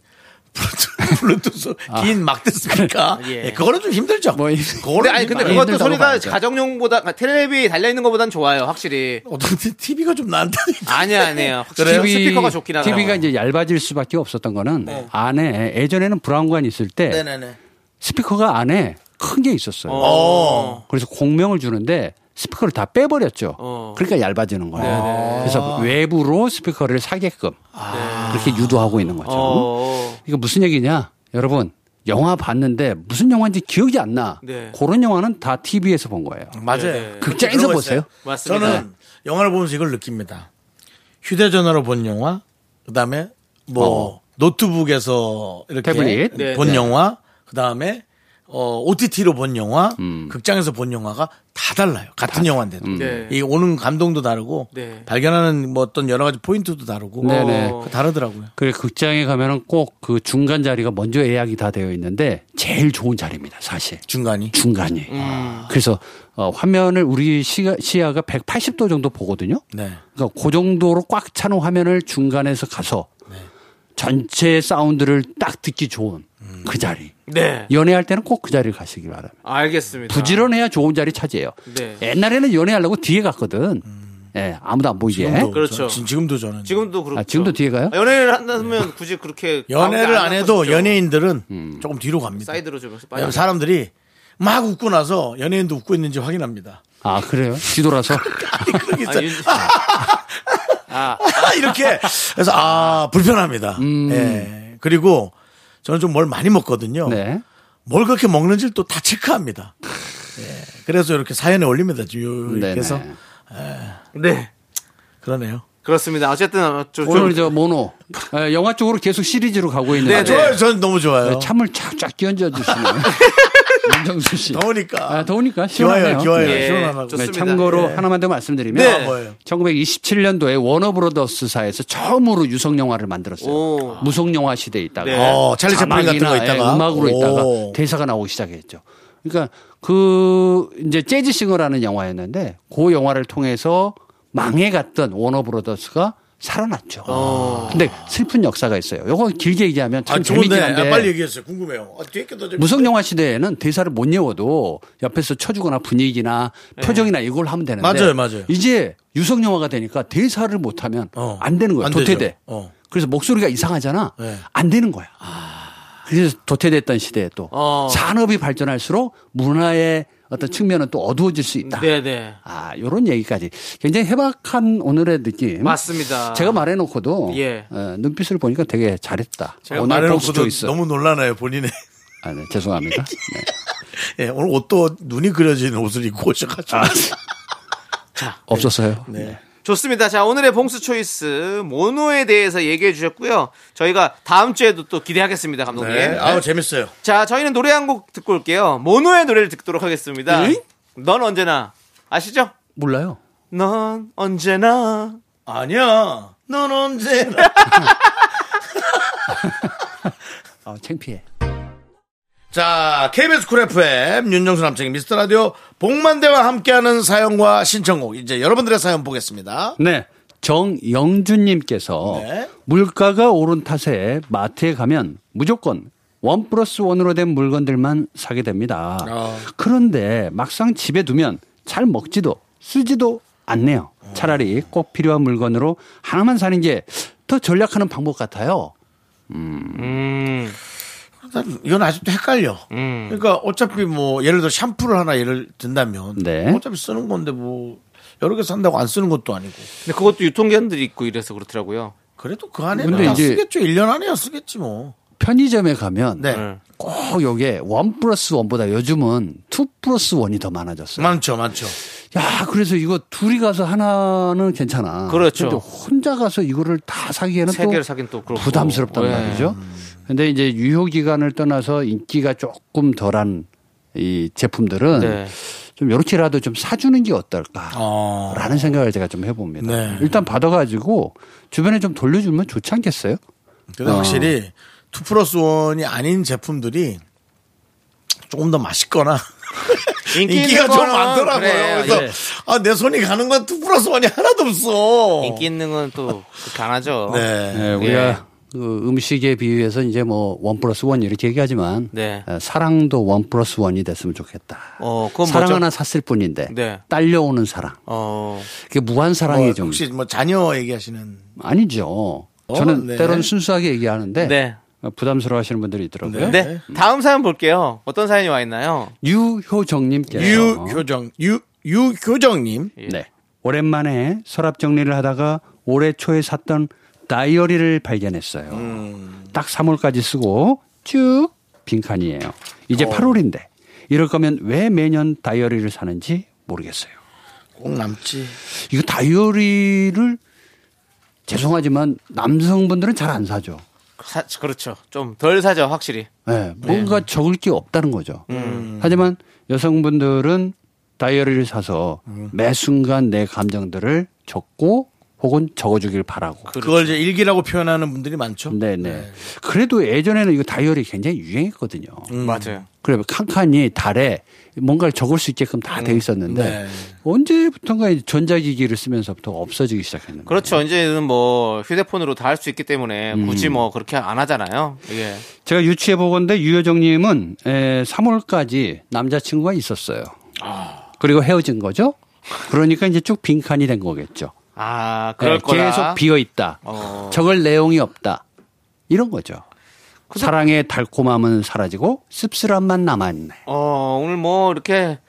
블루투- 블루투스 긴 막대 스피커. 예. 예, 그거는 좀 힘들죠. 뭐, 근데 아니 근데 그것도 소리가 봐야죠. 가정용보다 텔레비 달려 있는 것보단 좋아요, 확실히. 어떻게 TV가 좀 나한다니까. 아니야, 아니에요. 그래요? 스피커가 좋긴 하다. TV가 이제 얇아질 수밖에 없었던 거는 안에 예전에는 브라운관 있을 때 네네네. 스피커가 안에 큰 게 있었어요. 어. 그래서 공명을 주는데 스피커를 다 빼버렸죠. 어. 그러니까 얇아지는 거예요. 네, 그래서 외부로 스피커를 사게끔 그렇게 유도하고 있는 거죠. 어. 이거 무슨 얘기냐? 여러분, 영화 봤는데 무슨 영화인지 기억이 안 나. 네. 그런 영화는 다 TV에서 본 거예요. 맞아요. 네. 극장에서 그런 거 보세요. 맞습니다. 저는 영화를 보면서 이걸 느낍니다. 휴대전화로 본 영화, 그 다음에 뭐 노트북에서 이렇게 태블릿. 네, 본 네. 영화, 그 다음에 어, OTT로 본 영화, 음. 극장에서 본 영화가 다 달라요. 같은 영화인데도. 네. 이 오는 감동도 다르고, 네. 발견하는 뭐 어떤 여러 가지 포인트도 다르고, 네네. 그 다르더라고요. 그래 극장에 가면은 꼭 그 중간 자리가 먼저 예약이 다 되어 있는데 제일 좋은 자리입니다, 사실. 중간이. 중간이. 음. 그래서 어, 화면을 우리 시가, 시야가 180도 정도 보거든요. 네. 그러니까 그 정도로 꽉 차는 화면을 중간에서 가서 네. 전체 사운드를 딱 듣기 좋은 음. 그 자리. 네. 연애할 때는 꼭 그 자리를 가시기 바랍니다. 알겠습니다. 부지런해야 좋은 자리 차지해요. 네. 옛날에는 연애하려고 뒤에 갔거든. 예, 아무도 안 보이게. 음. 지금도, 그렇죠. 저- 지금도 저는. 지금도 그렇죠. 아, 지금도 뒤에 가요? 연애를 한다면 굳이 그렇게 연애를 가운데 안 해도 싶죠. 연예인들은 음. 조금 뒤로 갑니다. 사이드로 좀. 사람들이 막 웃고 나서 연예인도 웃고 있는지 확인합니다. 아, 그래요? 뒤돌아서? 아니. 윤- 아, 이렇게. 그래서, 아, 불편합니다. 음. 예. 그리고 저는 좀 뭘 많이 먹거든요. 네. 뭘 그렇게 먹는지를 또 다 체크합니다. 예. 그래서 이렇게 사연에 올립니다. 그래서 네. 그러네요. 그렇습니다. 어쨌든 어, 저, 좀- 오늘 저 모노. 예, 영화 쪽으로 계속 시리즈로 가고 있는데. 네, 아, 좋아요. 저는 너무 좋아요. 네, 참을 쫙쫙 끼얹어 주시네. 윤정수 씨. 더우니까. 아, 더우니까 기와요, 시원하네요. 기와요. 예, 시원하고. 좋습니다. 네, 참고로 예. 하나만 더 말씀드리면 네. 아, 뭐예요? 1927년도에 워너 브로더스사에서 처음으로 유성 영화를 만들었어요. 오. 무성 영화 시대에 있다가 네. 어, 찰리 채플린 같은 거 자막이나, 있다가. 예, 음악으로 오. 있다가 대사가 나오기 시작했죠. 그러니까 그 이제 재즈 싱어라는 영화였는데 그 영화를 통해서 망해갔던 워너 브로더스가 살아났죠. 근데 슬픈 역사가 있어요. 요거 길게 얘기하면 참 아, 재밌긴 좋은데. 한데 아, 빨리 얘기했어요. 궁금해요. 아. 무성 영화 시대에는 대사를 못 외워도 옆에서 쳐주거나 분위기나 표정이나 이걸 하면 되는데 네. 맞아요, 맞아요. 이제 유성 영화가 되니까 대사를 못 하면 어. 안 되는 거예요. 안 도태돼. 되죠. 어. 그래서 목소리가 이상하잖아. 네. 안 되는 거야. 그래서 도태됐던 시대에 또 어. 산업이 발전할수록 문화의 어떤 측면은 또 어두워질 수 있다. 네네. 아, 요런 얘기까지 굉장히 해박한 오늘의 느낌. 맞습니다. 제가 말해놓고도 예. 어, 눈빛을 보니까 되게 잘했다. 제가 말해놓고도. 너무 놀라나요, 본인의. 아, 네, 죄송합니다. 네. 예, 오늘 옷도 눈이 그려진 옷을 입고 오셔가지고. 아, 없었어요. 네. 좋습니다. 자, 오늘의 봉수 초이스 모노에 대해서 얘기해 주셨고요. 저희가 다음 주에도 또 기대하겠습니다, 감독님. 네. 아우, 재밌어요. 자, 저희는 노래 한 곡 듣고 올게요. 모노의 노래를 듣도록 하겠습니다. 응? 넌 언제나 아시죠? 몰라요. 넌 언제나 아니야. 넌 언제나. 아, 창피해. 자, KBS 쿨 FM 윤정수 남창희 미스터 라디오 복만대와 함께하는 사연과 신청곡 이제 여러분들의 사연 보겠습니다. 네. 정영준님께서 네. 물가가 오른 탓에 마트에 가면 무조건 원 플러스 원으로 된 물건들만 사게 됩니다. 아. 그런데 막상 집에 두면 잘 먹지도 쓰지도 않네요. 차라리 꼭 필요한 물건으로 하나만 사는 게 더 전략하는 방법 같아요. 음. 난 이건 아직도 헷갈려. 음. 그러니까 어차피 뭐 예를 들어 샴푸를 하나 예를 든다면 네. 어차피 쓰는 건데 뭐 여러 개 산다고 안 쓰는 것도 아니고 근데 그것도 유통기한들이 있고 이래서 그렇더라고요. 그래도 그 안에는 근데 다 이제- 쓰겠죠. 1년 안에야 쓰겠지 뭐. 편의점에 가면 네. 네. 꼭 요게 원 플러스 원보다 요즘은 투 플러스 원이 더 많아졌어요. 많죠, 많죠. 야, 그래서 이거 둘이 가서 하나는 괜찮아. 그렇죠. 근데 혼자 가서 이거를 다 사기에는 또 세 개를 사긴 또 그렇고. 부담스럽단 네. 말이죠. 근데 이제 유효 기간을 떠나서 인기가 조금 덜한 이 제품들은 네. 좀 요렇게라도 좀 사주는 게 어떨까. 어. 라는 생각을 제가 좀 해봅니다. 네. 일단 받아가지고 주변에 좀 돌려주면 좋지 않겠어요? 근데 어. 확실히 투 플러스 원이 아닌 제품들이 조금 더 맛있거나 인기 인기가 있는 좀 거는 많더라고요. 그래. 그래서 예. 아, 내 손이 가는 건 투 플러스 원이 하나도 없어. 인기 있는 건 또 강하죠. 네. 네, 우리가 그 음식에 비유해서 이제 뭐 원 플러스 원 이렇게 얘기하지만 네. 어, 사랑도 원 플러스 원이 됐으면 좋겠다. 어, 그건 사랑 뭐죠? 하나 샀을 뿐인데 네. 딸려오는 사랑. 어. 그게 무한 사랑이 뭐 좀 혹시 뭐 자녀 얘기하시는 아니죠. 저는 네. 때로는 순수하게 얘기하는데 네. 어, 부담스러워 하시는 분들이 있더라고요. 네. 다음 사연 볼게요. 어떤 사연이 와 있나요? 유효정님께서 유효정 유 유효정님. 네. 오랜만에 서랍 정리를 하다가 올해 초에 샀던 다이어리를 발견했어요. 딱 3월까지 쓰고 쭉 빈칸이에요. 이제 8월인데 이럴 거면 왜 매년 다이어리를 사는지 모르겠어요. 꼭 남지. 이거 다이어리를 죄송하지만 남성분들은 잘 안 사죠. 사- 그렇죠. 좀 덜 사죠, 확실히. 네, 뭔가 적을 게 없다는 거죠. 하지만 여성분들은 다이어리를 사서 매 순간 내 감정들을 적고 혹은 적어주길 바라고. 그걸 이제 일기라고 표현하는 분들이 많죠. 네네. 그래도 예전에는 이거 다이어리 굉장히 유행했거든요. 맞아요. 그래 칸칸이 달에 뭔가를 적을 수 있게끔 다돼 있었는데 네. 언제부턴가 이제 전자기기를 쓰면서부터 없어지기 시작했는데. 그렇죠. 이제는 뭐 휴대폰으로 다 할 수 있기 때문에 굳이 뭐 그렇게 안 하잖아요. 예. 제가 유추해 보건데 유효정님은 3월까지 남자친구가 있었어요. 그리고 헤어진 거죠. 그러니까 이제 쭉 빈칸이 된 거겠죠. 아, 그럴 네, 거라. 계속 비어 있다. 어. 적을 내용이 없다. 이런 거죠. 사랑의 달콤함은 사라지고 씁쓸함만 남아있네. 어, 오늘 뭐 이렇게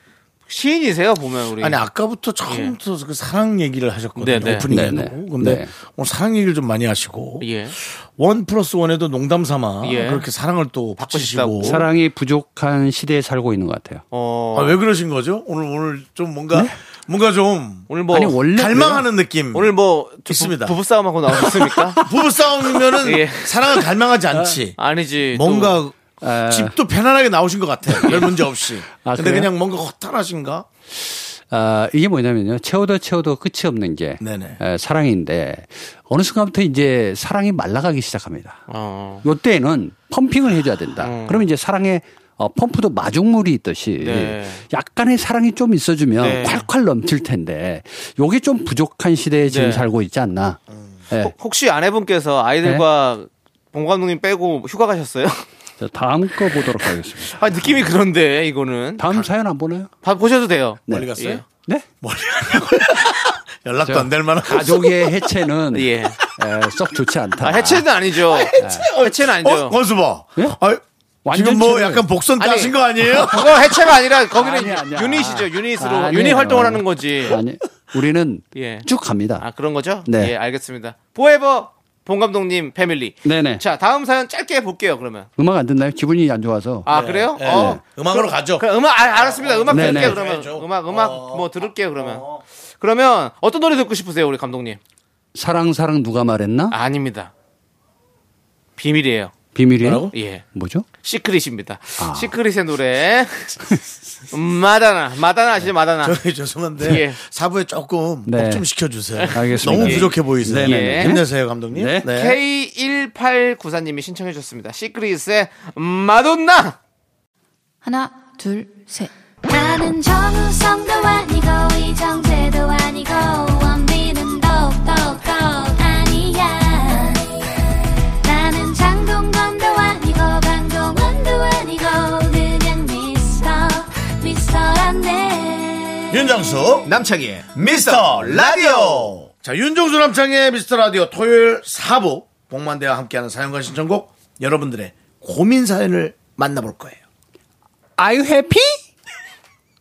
시인이세요, 보면 우리. 아니 아까부터 처음부터 그 사랑 얘기를 하셨거든요. 예. 네, 네. 오프닝에도. 네, 네. 근데 네. 오늘 사랑 얘기를 좀 많이 하시고 예. 원 플러스 원에도 농담 삼아 예. 그렇게 사랑을 또 붙이시고 싶다고. 사랑이 부족한 시대에 살고 있는 것 같아요. 어. 아, 왜 그러신 거죠? 오늘 오늘 좀 뭔가 뭔가 좀 오늘 뭐 아니, 원래 갈망하는 느낌 오늘 뭐 부- 있습니다. 부부 싸움 하고 나오셨습니까? 부부 싸움이면은 예. 사랑을 갈망하지 않지. 아니지. 또 뭔가 아. 집도 편안하게 나오신 것 같아. 별 문제 없이. 아, 근데 그래요? 그냥 뭔가 허탈하신가? 아, 이게 뭐냐면요. 채워도 채워도 끝이 없는 게 네네. 에, 사랑인데 어느 순간부터 이제 사랑이 말라가기 시작합니다. 어. 요때는 펌핑을 해줘야 된다. 그러면 이제 사랑의 어, 펌프도 마중물이 있듯이 네. 약간의 사랑이 좀 있어주면 네. 콸콸 넘칠 텐데 요게 좀 부족한 시대에 지금 네. 살고 있지 않나. 예. 혹시 아내분께서 아이들과 봉 감독님 빼고 휴가 가셨어요? 자, 다음 거 보도록 하겠습니다. 아, 느낌이 그런데 이거는. 다음 사연 안 보나요? 봐 보셔도 돼요. 멀리 갔어요? 예. 네? 연락도 저안될 만한 가족의 해체는 예. 에, 썩 좋지 않다. 아, 해체는 아니죠. 해체 는 아니죠. 어, 권수봐. 예? 아, 완전 지금 뭐 약간 복선 아니. 따신 거 아니에요? 그거 해체가 아니라 거기는 아니야, 아니야. 유닛이죠. 유닛으로 아니에요. 유닛 활동을 하는 거지. 아니, 우리는 예. 쭉 갑니다. 아 그런 거죠? 네. 예, 알겠습니다. 포에버 봉 감독님 패밀리. 네네. 자, 다음 사연 짧게 볼게요. 그러면. 음악 안 듣나요? 기분이 안 좋아서. 아 그래요? 네. 어. 음악으로 가죠. 그 음악 아, 알았습니다. 음악 네네. 들을게요. 그러면 해줘. 음악 음악 어. 뭐 들을게요. 그러면. 그러면 어떤 노래 듣고 싶으세요, 우리 감독님? 사랑 사랑 누가 말했나? 아, 아닙니다. 비밀이에요. 비밀이에요? 뭐라고? 예. 뭐죠? 시크릿입니다. 아. 시크릿의 노래. 마다나. 마다나 아시죠? 마다나. 저희 죄송한데 예. 사부에 조금 네. 꼭좀 시켜주세요. 알겠습니다. 너무 예. 부족해 보이세요. 네네네. 힘내세요, 감독님. 네. K1894님이 신청해 주셨습니다. 시크릿의 마돈나. 하나, 둘, 셋. 나는 정우성도 아니고 이정재도 아니고 원빈은 더 윤정수 남창희의 미스터 라디오. 자, 윤정수 남창의 미스터 라디오 토요일 4부 복만대와 함께하는 사연과 신청곡 여러분들의 고민 사연을 만나볼 거예요. Are you happy?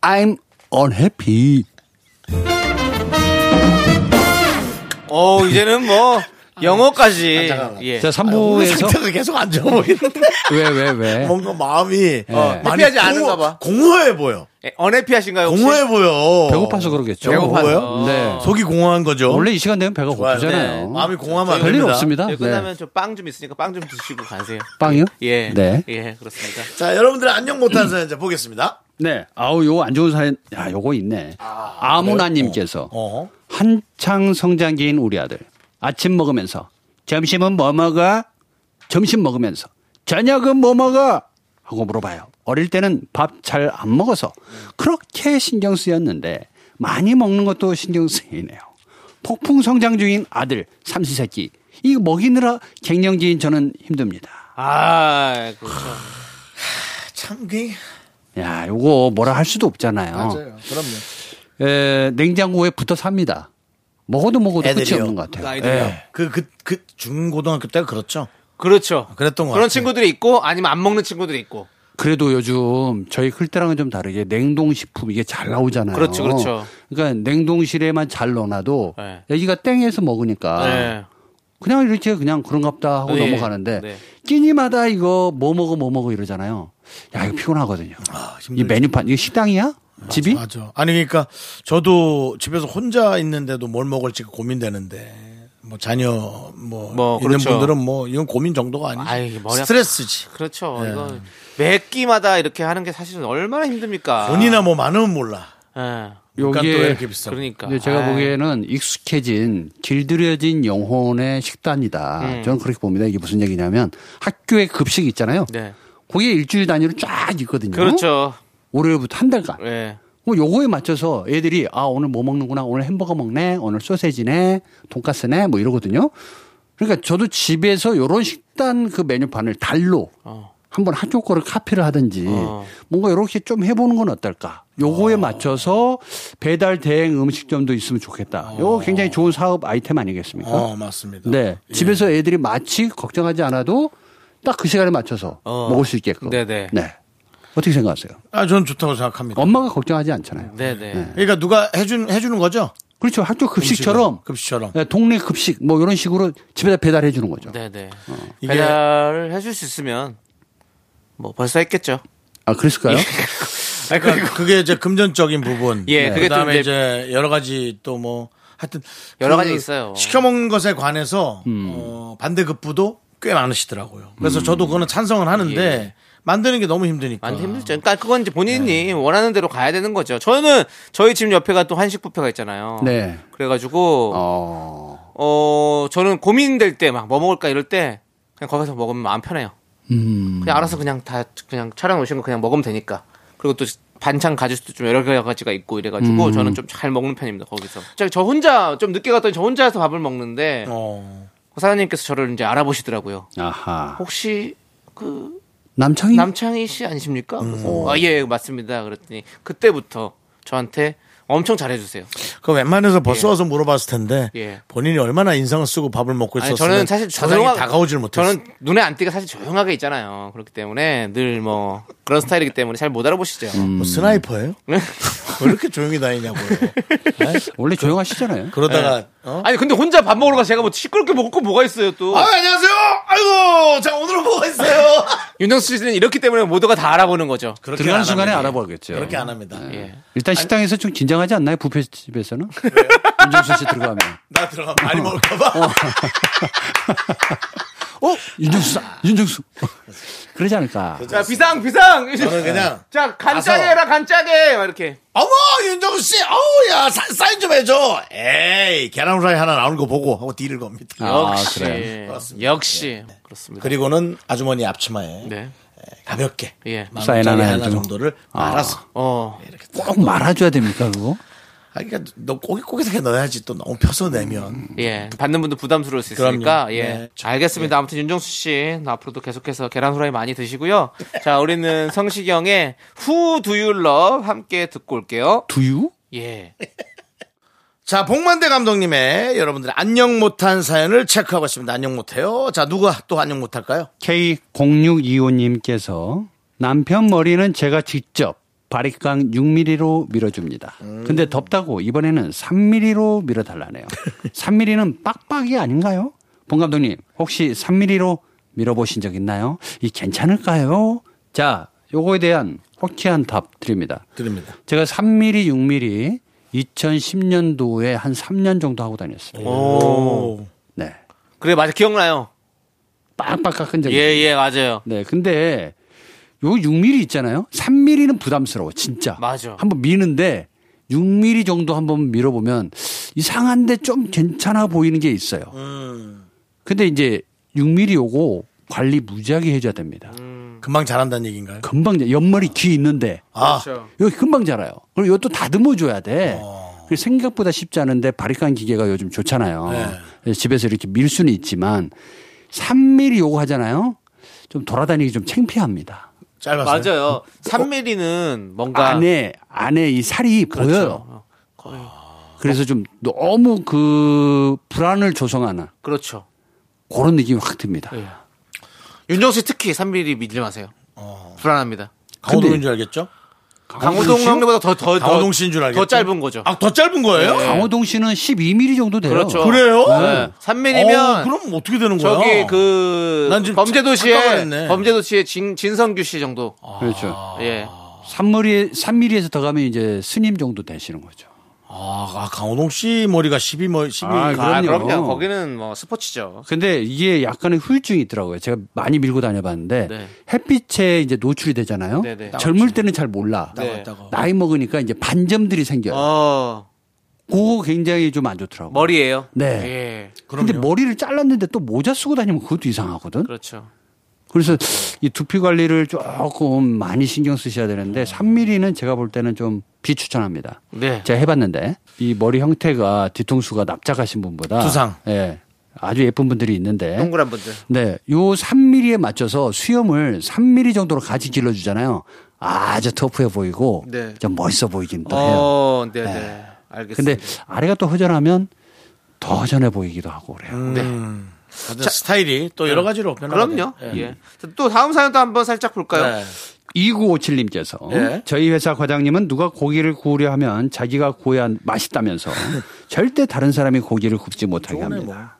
I'm unhappy. 어, 이제는 뭐 영어까지. 잠깐만. 예. 자, 오늘 3부에서 상태가 계속 안 좋아 보이는데 왜, 왜, 왜? 뭔가 마음이 어, 많이 해피하지 않은가 봐. 공허해 보여. 예, 언해피하신가요? 혹시? 공허해 보여. 배고파서 그러겠죠. 배고파요? 네. 속이 공허한 거죠. 원래 이 시간 되면 배가 좋아요. 고프잖아요. 네. 마음이 공허하면 안 별일. 없습니다. 예, 네. 끝나면 저 빵 좀 있으니까 빵 좀 드시고 가세요. 빵이요? 예. 네. 예, 그렇습니다. 자, 여러분들 안녕 못한 사연 이제 보겠습니다. 네. 아우, 요거 안 좋은 사연, 야, 요거 있네. 아, 무나님께서 어. 한창 성장기인 우리 아들. 아침 먹으면서, 점심은 뭐 먹어? 점심 먹으면서, 저녁은 뭐 먹어? 하고 물어봐요. 어릴 때는 밥 잘 안 먹어서 그렇게 신경 쓰였는데, 많이 먹는 것도 신경 쓰이네요. 폭풍 성장 중인 아들, 삼시세끼. 이거 먹이느라 갱년기인 저는 힘듭니다. 아, 그렇죠. 참, 그, 야, 요거 뭐라 할 수도 없잖아요. 맞아요. 그럼요. 에, 냉장고에 붙어 삽니다. 먹어도 먹어도 끝이 애들이요. 없는 것 같아요. 예. 그, 그, 그, 중고등학교 때가 그렇죠. 그렇죠. 그랬던 것 그런 같아요. 친구들이 있고 아니면 안 먹는 친구들이 있고. 그래도 요즘 저희 클 때랑은 좀 다르게 냉동식품 이게 잘 나오잖아요. 그렇죠, 그렇죠. 그러니까 냉동실에만 잘 넣어놔도 네. 여기가 땡에서 먹으니까 네. 그냥 이렇게 그냥 그런가 보다 하고 네. 넘어가는데 네. 끼니마다 이거 뭐 먹어 뭐 먹어 이러잖아요. 야 이거 피곤하거든요. 이 메뉴판 이게 식당이야? 집이? 맞아. 아니 그러니까 저도 집에서 혼자 있는데도 뭘 먹을지 고민되는데 뭐 자녀 뭐, 뭐, 있는 그렇죠. 분들은 뭐 이건 고민 정도가 아니지. 아이, 머리. 스트레스지. 그렇죠. 네. 이거 매 끼마다 이렇게 하는 게 사실은 얼마나 힘듭니까? 돈이나 뭐 많으면 몰라. 예. 그러니까 요게 이렇게 비싸? 그러니까. 근데 제가 아이. 보기에는 익숙해진 길들여진 영혼의 식단이다. 음. 저는 그렇게 봅니다. 이게 무슨 얘기냐면 학교에 급식 있잖아요. 네. 거기에 일주일 단위로 쫙 있거든요. 그렇죠. 월요일부터 한 달간. 예. 뭐 요거에 맞춰서 애들이 아 오늘 뭐 먹는구나 오늘 햄버거 먹네 오늘 소세지네 돈까스네 뭐 이러거든요. 그러니까 저도 집에서 요런 식단 그 메뉴판을 달로 어. 한번 한쪽 거를 카피를 하든지 어. 뭔가 이렇게 좀 해보는 건 어떨까? 요거에 맞춰서 배달 대행 음식점도 있으면 좋겠다. 요거 굉장히 좋은 사업 아이템 아니겠습니까? 어 맞습니다. 네. 집에서 애들이 마치 걱정하지 않아도 딱 그 시간에 맞춰서 어. 먹을 수 있게끔. 네네. 네. 어떻게 생각하세요? 아 저는 좋다고 생각합니다. 엄마가 걱정하지 않잖아요. 네네. 그러니까 누가 해준 해주는 거죠? 그렇죠. 학교 급식처럼 급식처럼. 네, 동네 급식 뭐 이런 식으로 집에다 배달해 주는 거죠. 네네. 이게- 배달을 해줄 수 있으면 뭐 벌써 했겠죠. 아, 그랬을까요? 그러니까 그게 이제 금전적인 부분. 예, 그게 또 그다음에 이제- 여러 가지 또 뭐 하여튼 여러 그 가지 있어요. 시켜 먹는 것에 관해서 음. 어, 반대급부도 꽤 많으시더라고요. 그래서 저도 그거는 찬성은 하는데 예. 만드는 게 너무 힘드니까. 많이 힘들죠. 그러니까 그건 이제 본인이 네. 원하는 대로 가야 되는 거죠. 저는 저희 집 옆에가 또 한식 뷔페가 있잖아요. 네. 그래가지고 어. 어 저는 고민될 때 막 뭐 먹을까 이럴 때 그냥 거기서 먹으면 마음 편해요. 음. 그냥 알아서 그냥 다 그냥 차려 놓으신 거 그냥 먹으면 되니까. 그리고 또 반찬 가짓수도 좀 여러 가지가 있고 이래가지고 음. 저는 좀 잘 먹는 편입니다 거기서. 저, 저 혼자 좀 늦게 갔더니 저 혼자서 밥을 먹는데 어. 그 사장님께서 저를 이제 알아보시더라고요. 아하. 혹시 그 남창이 남창희 씨 아니십니까? 그래서 아, 예 맞습니다. 그랬더니 그때부터 저한테 엄청 잘해주세요. 그 웬만해서 벌써 와서 물어봤을 텐데 예. 본인이 얼마나 인상을 쓰고 밥을 먹고 있었으면 저는 사실 조용하- 다가오질 못했어. 저는 눈에 안 띄게 사실 조용하게 있잖아요. 그렇기 때문에 늘 뭐 그런 스타일이기 때문에 잘 못 알아보시죠. 뭐 스나이퍼예요? 왜 이렇게 조용히 다니냐고요. 네? 원래 조용하시잖아요. 그러다가 어? 아니 근데 혼자 밥 먹으러 가서 제가 뭐 시끄럽게 먹을 거 뭐가 있어요 또. 아 안녕하세요. 아이고 자 오늘은 뭐가 있어요? 윤정수 씨는 이렇게 때문에 모두가 다 알아보는 거죠. 그렇게 들어가는 안 순간에. 알아보겠죠. 그렇게 안 합니다. 예. 일단 식당에서 좀 긴장하지 않나요? 부페 집에서는? 윤정수 씨 들어가면. 나 들어가 많이 먹을까봐. 어? 윤정수, 윤정수. 그러지 않을까. 자 비상 비상. 저는 그냥 자 간짜게 해라 간짜게 막 이렇게. 어머 윤정수 씨, 어우 야 사, 사인 좀 해줘. 에이 계란 후라이 하나 나오는 거 보고 하고 딜을 겁니다. 아, 역시 그래. 그렇습니다. 역시 그렇습니다. 그리고는 아주머니 앞치마에 네. 가볍게 예. 만 사인 하나 하나. 정도를 말아서 어. 이렇게 꼭 말아줘야 됩니까, 그거? 아, 그러니까 너 꼬깃꼬깃하게 넣어야지 또 너무 펴서 내면 예. 받는 분도 부담스러울 수 있으니까. 그럼요. 예. 네. 알겠습니다. 아무튼 윤정수 씨 앞으로도 계속해서 계란 후라이 많이 드시고요. 자, 우리는 성시경의 Who Do You Love 함께 듣고 올게요. 두유? 예. 자, 복만대 감독님의 여러분들 안녕 못한 사연을 체크하고 있습니다. 안녕 못해요. 자, 누가 또 안녕 못할까요? K0625님께서 남편 머리는 제가 직접 바리깡 6mm로 밀어줍니다. 근데 덥다고 이번에는 3mm로 밀어달라네요. 3mm는 빡빡이 아닌가요? 본 감독님, 혹시 3mm로 밀어보신 적 있나요? 이 괜찮을까요? 자, 요거에 대한 호쾌한 답 드립니다. 드립니다. 제가 3mm, 6mm 2010년도에 한 3년 정도 하고 다녔어요. 오. 네. 그래, 맞아. 기억나요. 빡빡 깎은 적이 예, 예, 맞아요. 네, 근데 요 6mm 있잖아요. 3mm는 부담스러워, 진짜. 맞아. 한번 미는데 6mm 정도 한번 밀어보면 이상한데 좀 괜찮아 보이는 게 있어요. 음. 근데 이제 6mm 요거 관리 무지하게 해줘야 됩니다. 금방 잘한다는 얘기인가요? 금방 자- 옆머리 귀 있는데 아, 그렇죠. 여기 금방 자라요. 그리고 이것도 다듬어 줘야 돼. 어. 생각보다 쉽지 않은데 바리깡 기계가 요즘 좋잖아요. 그래서 집에서 이렇게 밀 수는 있지만 3mm 요거 하잖아요. 좀 돌아다니기 좀 창피합니다. 짧았어요. 맞아요. 3mm는 뭔가 안에 안에 이 살이 보여요. 그렇죠. 거의 그래서 좀 너무 그 불안을 조성하는 그렇죠. 그런 느낌이 확 듭니다. 예. 윤정수 씨 특히 3mm 믿지 마세요. 불안합니다. 강호동인 줄 알겠죠? 강호동 형님보다 더, 더, 더, 강호동 씨인 줄 알겠죠? 더 짧은 거죠. 아, 더 짧은 거예요? 강호동 씨는 12mm 정도 돼요. 그렇죠. 그래요? 네. 3mm면 어, 그럼 어떻게 되는 거야? 저기 그난 지금 범죄도시의. 범죄도시의 진, 진성규 씨 정도. 그렇죠. 예. 3mm, 3mm에서 더 가면 이제 스님 정도 되시는 거죠. 아, 아, 강호동 씨 머리가 12, 뭐, 12. 아, 아, 그럼요. 그럼요. 거기는 뭐 스포츠죠. 근데 이게 약간의 후유증이 있더라고요. 제가 많이 밀고 다녀봤는데 네. 햇빛에 이제 노출이 되잖아요. 네 네. 젊을 때는 잘 몰라. 네. 나이 먹으니까 이제 반점들이 생겨요. 어, 그거 굉장히 좀 안 좋더라고요. 머리예요. 네. 예. 근데 머리를 잘랐는데 또 모자 쓰고 다니면 그것도 이상하거든. 그렇죠. 그래서 이 두피 관리를 조금 많이 신경 쓰셔야 되는데 3mm는 제가 볼 때는 좀 비추천합니다. 네. 제가 해봤는데 이 머리 형태가 뒤통수가 납작하신 분보다 두상. 예, 아주 예쁜 분들이 있는데 동그란 분들. 네, 요 3mm에 맞춰서 수염을 3mm 정도로 같이 길러 주잖아요. 아주 터프해 보이고 네. 좀 멋있어 보이긴 또 해요. 어, 네, 네. 알겠습니다. 근데 아래가 또 허전하면 더 허전해 보이기도 하고 그래요. 네. 다들 스타일이 또 여러 가지로 변하거든요. 그럼요. 예. 예. 또 다음 사연도 한번 살짝 볼까요? 네. 2957님께서 예. 저희 회사 과장님은 누가 고기를 구우려 하면 자기가 구워야 맛있다면서 절대 다른 사람이 고기를 굽지 못하게 합니다.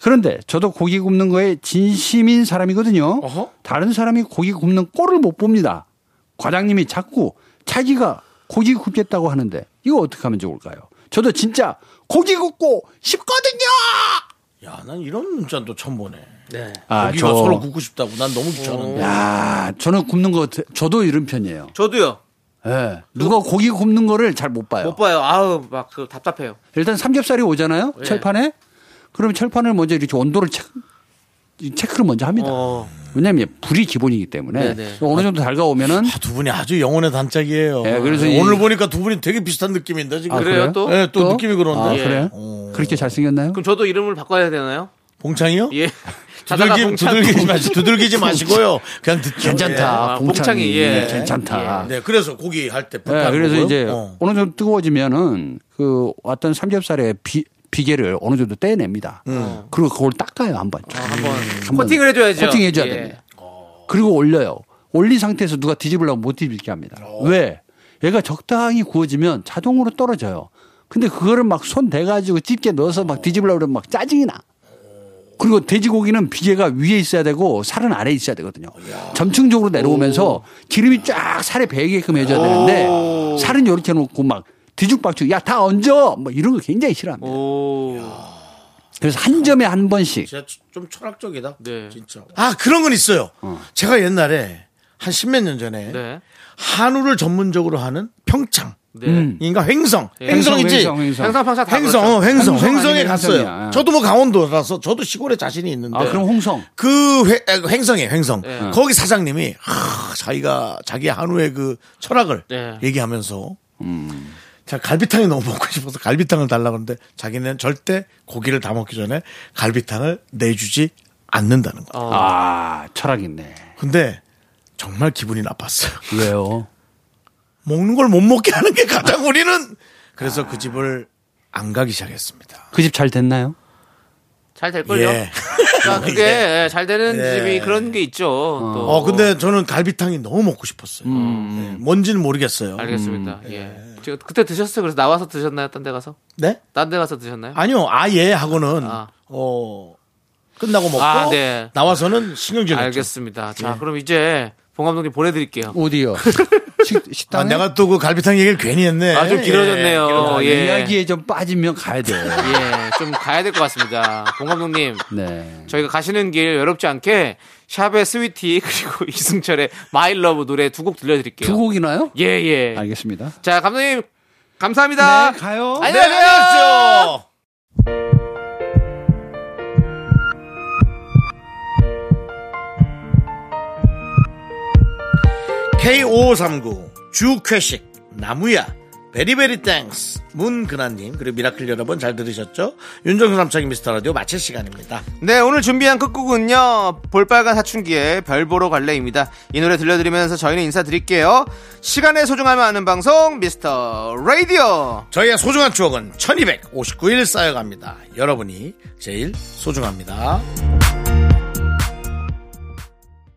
그런데 저도 고기 굽는 거에 진심인 사람이거든요. 어허? 다른 사람이 고기 굽는 꼴을 못 봅니다. 과장님이 자꾸 자기가 고기 굽겠다고 하는데 이거 어떻게 하면 좋을까요? 저도 진짜 고기 굽고 싶거든요. 야, 난 이런 문자도 처음 보네. 네. 아, 고기가 저, 서로 굽고 싶다고. 난 너무 귀찮은데. 야, 저는 굽는 거 저도 이런 편이에요. 저도요. 예. 누가 고기 굽는 거를 잘 못 봐요. 못 봐요. 아우, 막그 답답해요. 일단 삼겹살이 오잖아요. 예. 철판에. 그러면 철판을 먼저 이렇게 온도를 체크, 이 체크를 먼저 합니다. 어. 왜냐하면 불이 기본이기 때문에 네네. 어느 정도 달가오면은 아, 두 분이 아주 영혼의 단짝이에요. 예, 그래서 이- 오늘 보니까 두 분이 되게 비슷한 느낌인데 지금. 아, 그래요? 또? 예, 또, 또? 느낌이 그런데. 아, 예. 그래요? 그렇게 잘 생겼나요? 그럼 저도 이름을 바꿔야 되나요? 봉창이요? 예. 두들기. 두들기지 마시, 두들기지 마시고요. 그냥 듣죠. 괜찮다. 아, 봉창이. 봉창이, 예. 괜찮다. 예. 네, 그래서 고기 할 때. 네, 그래서 보고요. 이제 어. 어. 느 정도 뜨거워지면은 그 왔던 삼겹살의 비, 비계를 어느 정도 떼냅니다. 그리고 그걸 닦아요 한번. 쫙. 한번 한번 코팅을 해줘야죠. 코팅 해줘야 예. 됩니다. 그리고 올려요. 올린 상태에서 누가 뒤집으려고 못 뒤집게 합니다. 왜? 얘가 적당히 구워지면 자동으로 떨어져요. 근데 그거를 막 손 대가지고 집게 넣어서 막 뒤집으려고 그러면 막 짜증이 나. 그리고 돼지고기는 비계가 위에 있어야 되고 살은 아래에 있어야 되거든요. 점층적으로 내려오면서 기름이 쫙 살에 배게끔 해줘야 되는데 살은 이렇게 놓고 막 뒤죽박죽 야 다 얹어 뭐 이런 거 굉장히 싫어합니다. 오. 그래서 한 점에 한 번씩 진짜 좀 철학적이다. 네. 진짜. 아, 그런 건 있어요. 제가 옛날에 한 십몇 년 전에 네. 한우를 전문적으로 하는 평창. 네. 음. 인가 횡성. 예. 횡성이지. 횡성, 횡성. 횡성, 그렇죠. 어, 횡성, 횡성 횡성에 아니면 갔어요. 횡성이야. 저도 뭐 강원도라서 저도 시골에 자신이 있는데. 아 그럼 홍성 그 회, 아, 횡성에 횡성. 네. 거기 사장님이 하, 자기가 자기 한우의 그 철학을 네. 얘기하면서 자 갈비탕이 너무 먹고 싶어서 갈비탕을 달라 그러는데 자기는 절대 고기를 다 먹기 전에 갈비탕을 내주지 않는다는 거. 어. 아 철학 있네. 근데 정말 기분이 나빴어요. 왜요? 먹는 걸 못 먹게 하는 게 가장 우리는 그래서 그 집을 안 가기 시작했습니다. 그 집 잘 됐나요? 잘 될걸요. 예. 그러니까 그게 예, 잘 되는 예. 집이 그런 게 있죠. 또. 어 근데 저는 갈비탕이 너무 먹고 싶었어요. 네, 뭔지는 모르겠어요. 알겠습니다. 예. 제가 그때 드셨어요? 그래서 나와서 드셨나요? 딴 데 가서? 네? 딴 데 가서 드셨나요? 아니요, 아예 하고는 아. 어 끝나고 먹고 아, 네. 나와서는 신경질. 알겠습니다. 자, 그럼 이제 봉 감독님 보내드릴게요. 어디요? 식, 식당에? 아, 내가 또 그 갈비탕 얘기를 괜히 했네. 아, 좀 길어졌네요. 아, 예. 이야기에 좀 빠지면 가야 돼. 예, 좀 가야 될 것 같습니다. 봉 감독님, 네. 저희가 가시는 길 외롭지 않게 샵의 Sweety 그리고 이승철의 My Love 노래 두 곡 들려드릴게요. 두 곡이나요? 예, 예. 알겠습니다. 자, 감독님 감사합니다. 네, 가요. 네, 안녕히 가세요. 안 K5539 주쾌식 나무야 very very thanks 문근아님 그리고 미라클 여러분 잘 들으셨죠? 윤정수 남창희 미스터라디오 마칠 시간입니다 네, 오늘 준비한 끝곡은요. 볼빨간 사춘기의 별 보러 갈래입니다. 이 노래 들려드리면서 저희는 인사드릴게요. 시간의 소중함을 아는 방송 미스터 라디오. 저희의 소중한 추억은 1259일 쌓여갑니다 여러분이 제일 소중합니다